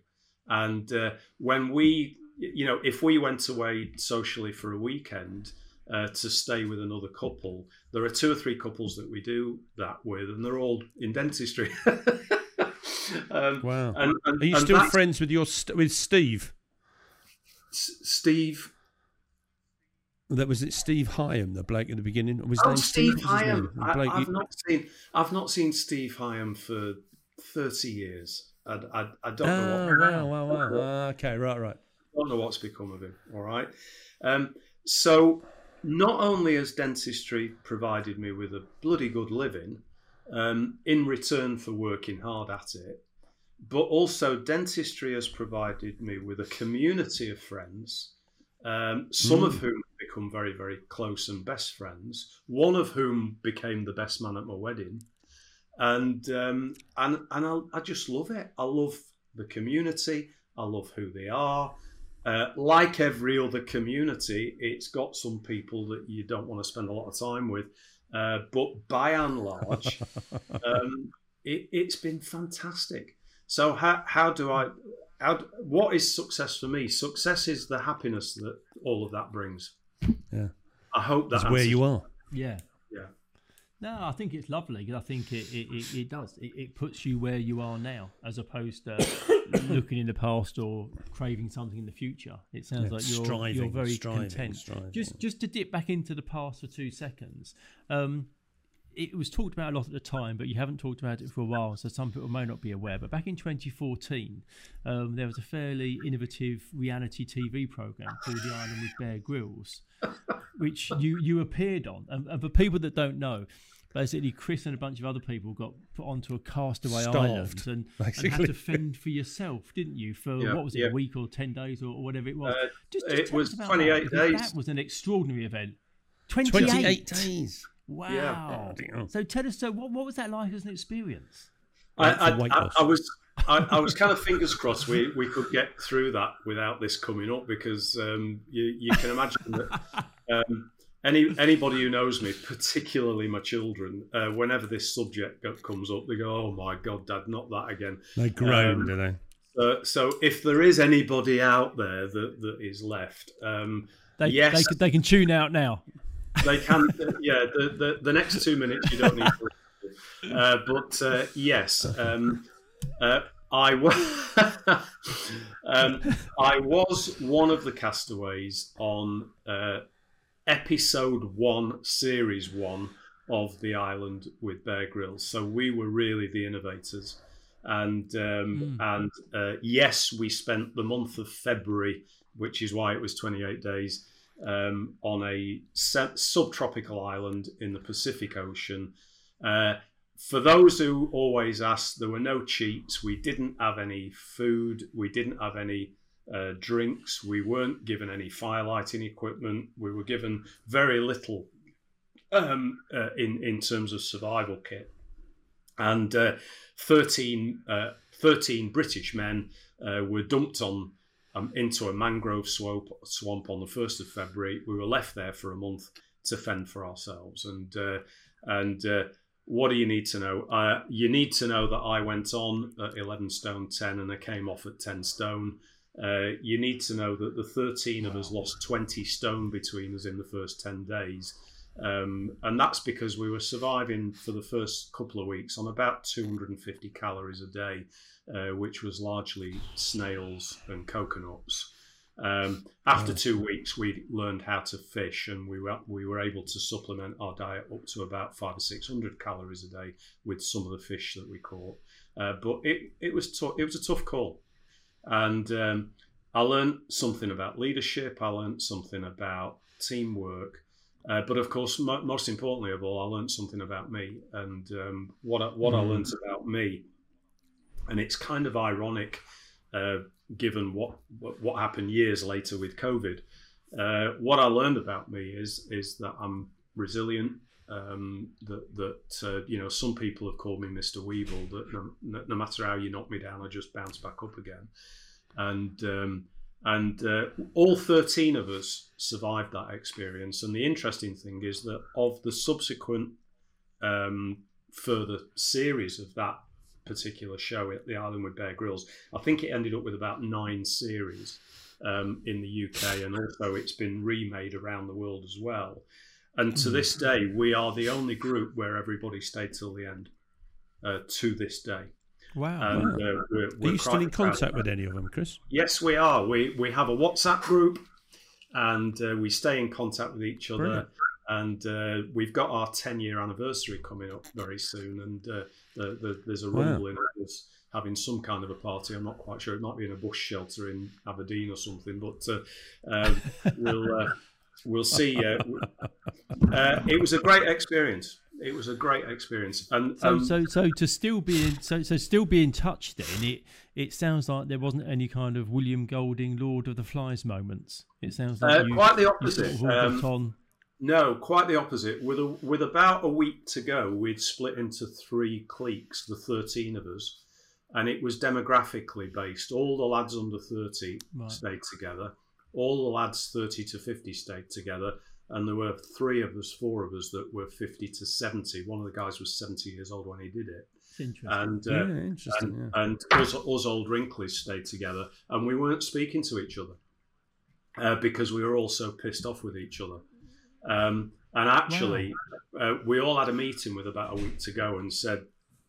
Speaker 4: And uh, when we, you know, if we went away socially for a weekend uh, to stay with another couple, there are two or three couples that we do that with, and they're all in dentistry.
Speaker 3: um, wow. And, and, are you still friends with your with Steve?
Speaker 4: S- Steve.
Speaker 3: That was it. Steve Hyam, the bloke at the beginning. Was
Speaker 4: oh, Steve, Steve Hyam. I, have you... not seen. I've not seen Steve Hyam for thirty years. I, I, I don't oh, know.
Speaker 3: What, wow, wow, wow. Uh, okay, right, right.
Speaker 4: I don't know what's become of him. All right. Um, so not only has dentistry provided me with a bloody good living um, in return for working hard at it, but also dentistry has provided me with a community of friends, um, some mm. of whom have become very, very close and best friends. One of whom became the best man at my wedding, and um, and and I, I just love it. I love the community. I love who they are. Uh, like every other community, it's got some people that you don't want to spend a lot of time with. Uh, but by and large, um, it, has been fantastic. So how how do I? How, what is success for me? Success is the happiness that all of that brings.
Speaker 3: Yeah,
Speaker 4: I hope that's
Speaker 3: where you are.
Speaker 2: Yeah,
Speaker 4: yeah.
Speaker 2: No, I think it's lovely. I think it it, it, it does. It, it, puts you where you are now, as opposed to looking in the past or craving something in the future. It sounds yeah, like you're striving, you're very striving, content. Striving. Just just to dip back into the past for two seconds. Um, it was talked about a lot at the time, but you haven't talked about it for a while, so some people may not be aware. But back in 2014, um, there was a fairly innovative reality TV program called The Island with Bear Grylls, which you you appeared on. And, and for people that don't know, basically Chris and a bunch of other people got put onto a castaway
Speaker 3: Starved,
Speaker 2: island and, and, had to fend for yourself, didn't you? For yeah, what was it, yeah. a week or ten days or, or whatever it was?
Speaker 4: Uh, just, just it was twenty eight days.
Speaker 2: That was an extraordinary event.
Speaker 3: 28, 28 days.
Speaker 2: Wow. Yeah. So tell us, so what, what was that like as an experience?
Speaker 4: I, I, I, I was I, was kind of fingers crossed we, we could get through that without this coming up because um, you, you can imagine that um, any anybody who knows me, particularly my children, uh, whenever this subject comes up, they go, "Oh my God, Dad, not that again."
Speaker 3: They groan, um, do they?
Speaker 4: So, so if there is anybody out there that, that is left, um,
Speaker 2: they,
Speaker 4: yes,
Speaker 2: they can, they can tune out now.
Speaker 4: They can, yeah. The, the, the next two minutes you don't need. To, uh, but uh, yes, um, uh, I was um, I was one of the castaways on uh, episode one, series one of the island with Bear Grylls. So we were really the innovators, and um, mm. and uh, yes, we spent the month of February, which is why it was 28 days, um, on a subtropical island in the Pacific Ocean. Uh, for those who always ask, there were no cheats. We didn't have any food. We didn't have any uh, drinks. We weren't given any firelighting equipment. We were given very little um, uh, in in terms of survival kit. And uh, 13, uh, 13, British men uh, were dumped on um, into a mangrove swamp, swamp on the first of February. We were left there for a month to fend for ourselves. And uh, and what do you need to know? you need to know that I went on at 11 stone 10 and I came off at 10 stone. Uh, you need to know that the 13 of us lost 20 stone between us in the first 10 days. Um, and that's because we were surviving for the first couple of weeks on about 250 calories a day, uh, which was largely snails and coconuts. Um, after two weeks, we learned how to fish, and we were we were able to supplement our diet up to about five or six hundred calories a day with some of the fish that we caught. Uh, but it it was t- it was a tough call. And um, I learned something about leadership, I learned something about teamwork. Uh, but of course, mo- most importantly of all, I learned something about me and um, what I, what mm. I learned about me. And it's kind of ironic, uh, given what, what happened years later with COVID. Uh, what I learned about me is is that I'm resilient. Um, that that uh, you know, some people have called me Mr. Weeble. That no, no, matter how you knock me down, I just bounce back up again. And um, and uh, all 13 of us survived that experience. And the interesting thing is that of the subsequent um, further series of that particular show at the Island with Bear Grylls, I think it ended up with about nine series um, in the UK, and also it's been remade around the world as well. And to this mm. day, we are the only group where everybody stayed till the end. Uh, to this day.
Speaker 2: Wow! And,
Speaker 3: uh, we're, we're are you still in contact with any of them, Chris?
Speaker 4: Yes, we are. We we have a WhatsApp group, and uh, we stay in contact with each other. Brilliant. And uh, we've got our ten year anniversary coming up very soon, and uh, the, the, there's a rumble wow. in us having some kind of a party. I'm not quite sure. It might be in a bush shelter in Aberdeen or something, but uh, um, we'll we'll see. Uh, uh, it was a great experience. It was a great experience, and
Speaker 2: So,
Speaker 4: um,
Speaker 2: so, so to still be in, so, so still be in touch. Then it, it sounds like there wasn't any kind of William Golding, Lord of the Flies moments. It sounds like
Speaker 4: Uh,
Speaker 2: you,
Speaker 4: quite the
Speaker 2: you sort
Speaker 4: opposite.
Speaker 2: of
Speaker 4: Um,
Speaker 2: on.
Speaker 4: No, quite the opposite. With a, with about a week to go, we'd split into three cliques, the thirteen of us, and it was demographically based. All the lads under thirty
Speaker 2: Right.
Speaker 4: stayed together. All the lads thirty to fifty stayed together, and there were three of us, four of us that were fifty to seventy. One of the guys was seventy years old when he did it,
Speaker 2: interesting.
Speaker 4: and uh,
Speaker 3: yeah, interesting.
Speaker 4: and,
Speaker 3: yeah.
Speaker 4: and us, us old wrinklies stayed together, and we weren't speaking to each other uh, because we were all so pissed off with each other. Um, and actually, uh, we all had a meeting with about a week to go and said,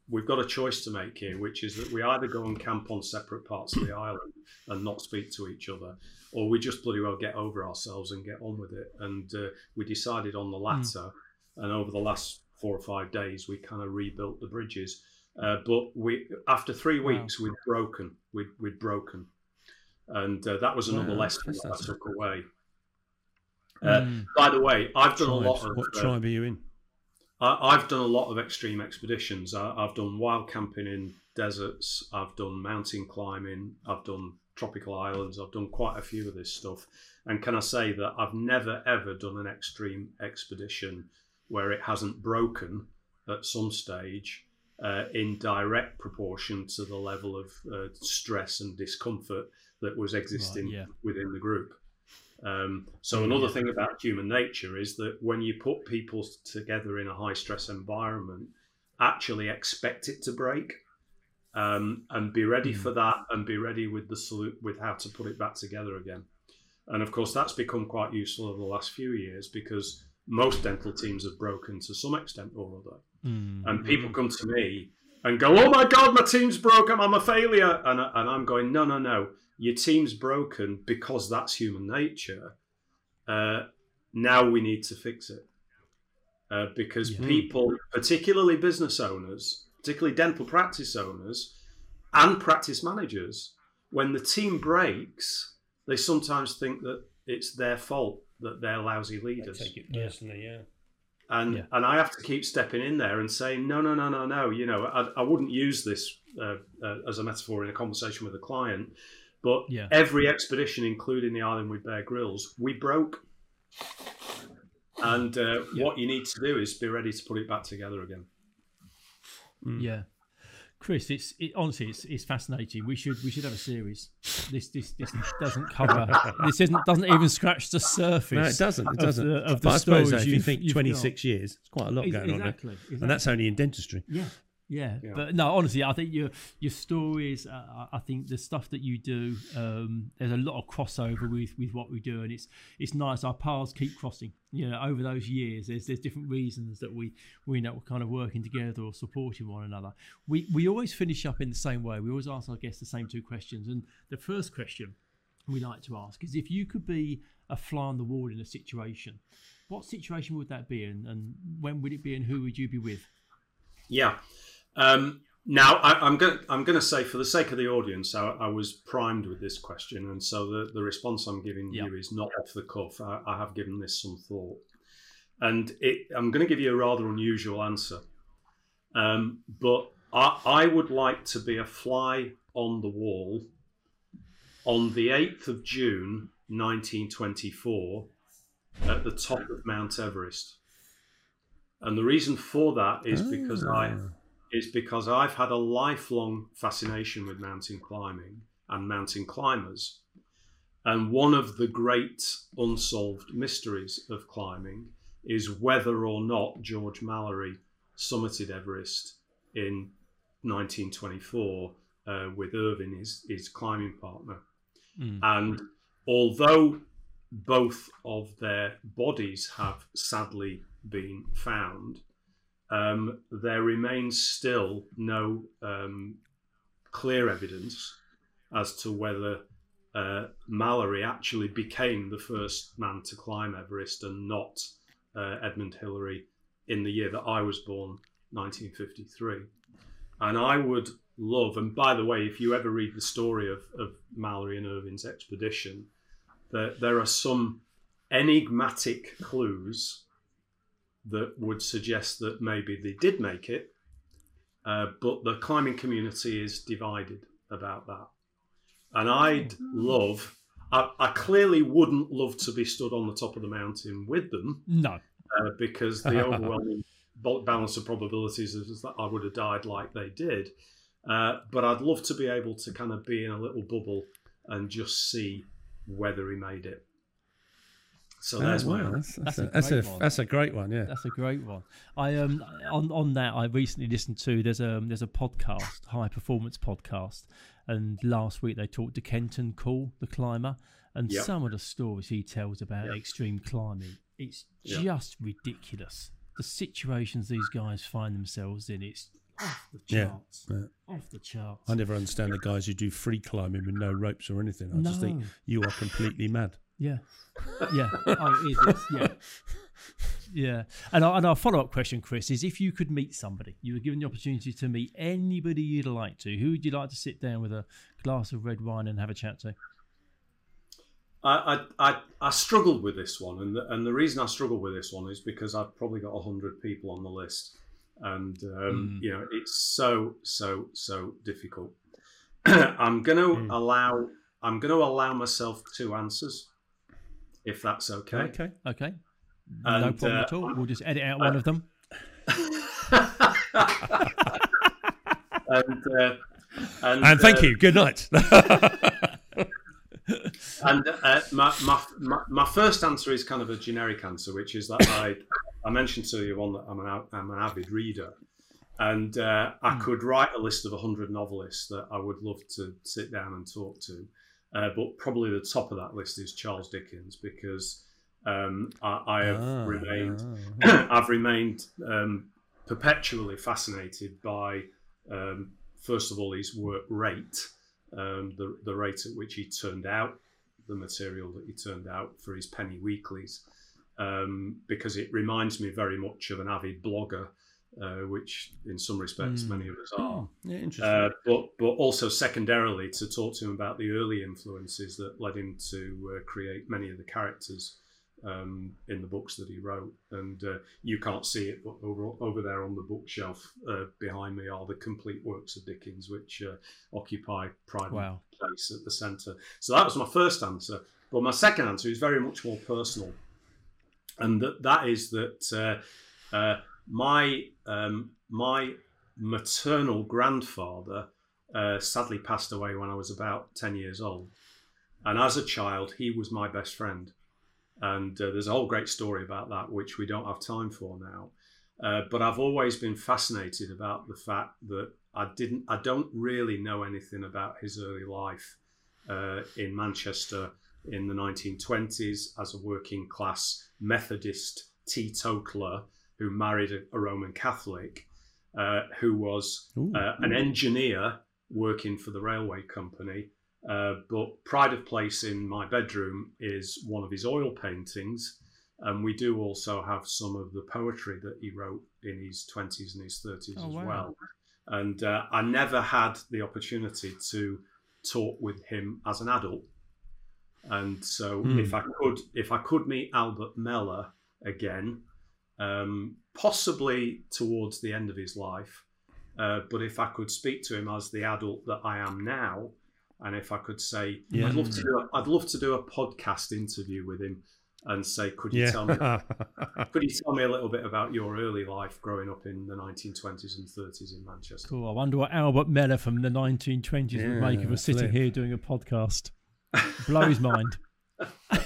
Speaker 4: We've got a choice to make here, which is that we either go and camp on separate parts of the island and not speak to each other, or we just bloody well get over ourselves and get on with it. And uh, we decided on the latter. And over the last four or five days, we kind of rebuilt the bridges. Uh, but we, after three
Speaker 2: Wow.
Speaker 4: weeks, we'd broken. We'd, we'd broken, and uh, that was another
Speaker 3: Wow,
Speaker 4: lesson that I took away. Uh,
Speaker 2: Mm.
Speaker 4: By the way, I've done a lot of.
Speaker 3: What
Speaker 4: uh,
Speaker 3: tribe are you in?
Speaker 4: I, I've done a lot of extreme expeditions. I, I've done wild camping in deserts. I've done mountain climbing. I've done tropical islands. I've done quite a few of this stuff. And can I say that I've never ever done an extreme expedition where it hasn't broken at some stage uh, in direct proportion to the level of uh, stress and discomfort that was existing
Speaker 2: yeah.
Speaker 4: within the group. Um, so another thing about human nature is that when you put people together in a high stress environment, actually expect it to break, um, and be ready for that, and be ready with the salute with how to put it back together again. And of course, that's become quite useful over the last few years because most dental teams have broken to some extent or other.
Speaker 2: Mm.
Speaker 4: And people come to me and go, "Oh my God, my team's broken. I'm a failure." And, and I'm going, "No, no, no. Your team's broken because that's human nature. Uh, now we need to fix it uh, because
Speaker 2: Yeah.
Speaker 4: people, particularly business owners, particularly dental practice owners, and practice managers, when the team breaks, they sometimes think that it's their fault that they're lousy leaders."
Speaker 3: Take it personally, yeah.
Speaker 4: and
Speaker 2: Yeah.
Speaker 4: and I have to keep stepping in there and saying no, no, no, no, no. You know, I, I wouldn't use this uh, uh, as a metaphor in a conversation with a client, but
Speaker 2: Yeah.
Speaker 4: every expedition, including the island with Bear Grylls, we broke. And uh,
Speaker 2: Yeah.
Speaker 4: what you need to do is be ready to put it back together again. Mm.
Speaker 2: Yeah, Chris, it's it, honestly it's, it's fascinating. We should we should have a series. This this this doesn't cover. this isn't doesn't even scratch the surface.
Speaker 3: No, it doesn't. It doesn't.
Speaker 2: the- of
Speaker 3: but
Speaker 2: the
Speaker 3: I suppose though, if you think 26 years, it's quite a lot going on there.
Speaker 2: exactly, exactly.
Speaker 3: And that's only in dentistry.
Speaker 2: Yeah, yeah,
Speaker 4: Yeah.
Speaker 2: But no, honestly, I think your your stories. Uh, I- I think the stuff that you do. Um, there's a lot of crossover with, with what we do, and it's it's nice. Our paths keep crossing. You know, over those years, there's there's different reasons that we we know we're kind of working together or supporting one another. We we always finish up in the same way. We always ask our guests the same two questions, and the first question we like to ask is if you could be a fly on the wall in a situation, what situation would that be, and, and when would it be, and who would you be with?
Speaker 4: Yeah. Um, now I, I'm going. I'm going to say, for the sake of the audience, I, I was primed with this question, and so the, the response I'm giving
Speaker 2: Yeah.
Speaker 4: you is not off the cuff. I, I have given this some thought, and it, I'm going to give you a rather unusual answer. Um, but I, I would like to be a fly on the wall on the 8th of June, 1924, at the top of Mount Everest. And the reason for that is because I
Speaker 3: Ah.
Speaker 4: Is because I've had a lifelong fascination with mountain climbing and mountain climbers. And one of the great unsolved mysteries of climbing is whether or not George Mallory summited Everest in 1924 uh, with Irvine, his, his climbing partner.
Speaker 2: Mm.
Speaker 4: And although both of their bodies have sadly been found, um, there remains still no um, clear evidence as to whether uh, Mallory actually became the first man to climb Everest and not uh, Edmund Hillary in the year that I was born, 1953. And I would love, and by the way, if you ever read the story of, of Mallory and Irvine's expedition, there, there are some enigmatic clues that would suggest that maybe they did make it, uh, but the climbing community is divided about that. And I'd love, I, I, clearly wouldn't love to be stood on the top of the mountain with them.
Speaker 2: No.
Speaker 4: Uh, because the overwhelming balance of probabilities is that I would have died like they did. Uh, but I'd love to be able to kind of be in a little bubble and just see whether he made it. So oh, there's my
Speaker 3: that's, that's, a, that's, a, that's a great one. Yeah,
Speaker 2: that's a great one. I um on on that I recently listened to there's a there's a podcast high performance podcast, and last week they talked to Kenton Cool the climber, and yep. some of the stories he tells about yep. extreme climbing it's yep. just ridiculous. The situations these guys find themselves in it's off the charts. Yeah, yeah. Off the charts.
Speaker 3: I never understand the guys who do free climbing with no ropes or anything. I no. just think you are completely mad.
Speaker 2: Yeah, yeah. oh, it is. yeah, yeah. And our, and our follow up question, Chris, is if you could meet somebody, you were given the opportunity to meet anybody you'd like to, who would you like to sit down with a glass of red wine and have a chat to?
Speaker 4: I, I, I struggled with this one, and the, and the reason I struggled with this one is because I've probably got hundred people on the list, and um, mm. you know it's so so so difficult. I'm going to mm. allow I'm going to allow myself two answers if that's okay.
Speaker 2: Okay. Okay. And, no problem uh, at all. We'll just edit out uh, one of them.
Speaker 3: and, uh, and, and, thank uh, you. Good night.
Speaker 4: and uh, my, my, my, my, first answer is kind of a generic answer, which is that I, I mentioned to you one that I'm an, I'm an avid reader. And uh, I mm. could write a list of 100 novelists that I would love to sit down and talk to. Uh, but probably the top of that list is Charles Dickens because um, I, I, have ah, remained ah. I've remained um, perpetually fascinated by um, first of all his work rate, um, the the rate at which he turned out the material that he turned out for his penny weeklies, um, because it reminds me very much of an avid blogger uh, which in some respects mm. many of us are.
Speaker 3: Hmm. Yeah, interesting.
Speaker 4: Uh, but but also secondarily to talk to him about the early influences that led him to uh, create many of the characters um, in the books that he wrote. And uh, you can't see it, but over over there on the bookshelf uh, behind me are the complete works of Dickens, which uh, occupy pride wow. place at the centre. So that was my first answer. But my second answer is very much more personal, and that that is that my um, my maternal grandfather uh, sadly passed away when I was about ten years old, and as a child, he was my best friend. And uh, there's a whole great story about that, which we don't have time for now. Uh, but I've always been fascinated about the fact that I didn't, I don't really know anything about his early life uh, in Manchester in the 1920s as a working class Methodist teetotaler who married a, a Roman Catholic, uh, who was uh, an engineer working for the railway company. Uh, but pride of place in my bedroom is one of his oil paintings. And we do also have some of the poetry that he wrote in his 20s and his 30s oh, as wow. well. And uh, I never had the opportunity to talk with him as an adult. And so mm. if I could if I could meet Albert Meller again, um, possibly towards the end of his life. Uh, but if I could speak to him as the adult that I am now, and if I could say, yeah. I'd love to do, a, I'd love to do a podcast interview with him, and say, could you yeah. tell me, could you tell me a little bit about your early life growing up in the 1920s and 30s in Manchester?
Speaker 2: Cool. I wonder what Albert Meller from the 1920s yeah, would make of us sitting here doing a podcast. Blow his mind.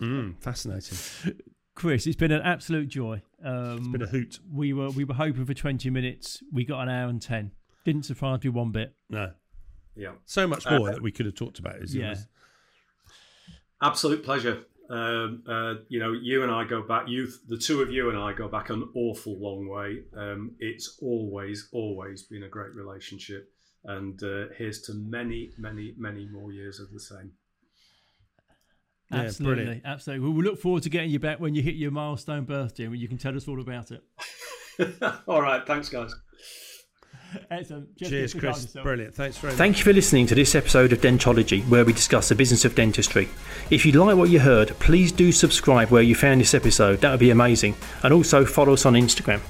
Speaker 3: mm, fascinating.
Speaker 2: Chris, it's been an absolute joy.
Speaker 3: Um, it's been a hoot.
Speaker 2: We were we were hoping for twenty minutes. We got an hour and ten. Didn't surprise me one bit.
Speaker 3: No.
Speaker 4: Yeah.
Speaker 3: So much more uh, that we could have talked about. Is
Speaker 2: yeah.
Speaker 4: Absolute pleasure. Um, uh, you know, you and I go back. You, the two of you and I go back an awful long way. Um, it's always, always been a great relationship, and uh, here's to many, many, many more years of the same.
Speaker 2: Absolutely, yeah, absolutely. We'll look forward to getting you back when you hit your milestone birthday, and you can tell us all about it.
Speaker 4: all right, thanks, guys.
Speaker 5: Excellent. Just
Speaker 3: Cheers, Chris. Brilliant. Thanks very much.
Speaker 2: Thank you for listening to this episode of Dentology, where we discuss the business of dentistry. If you like what you heard, please do subscribe where you found this episode. That would be amazing. And also follow us on Instagram.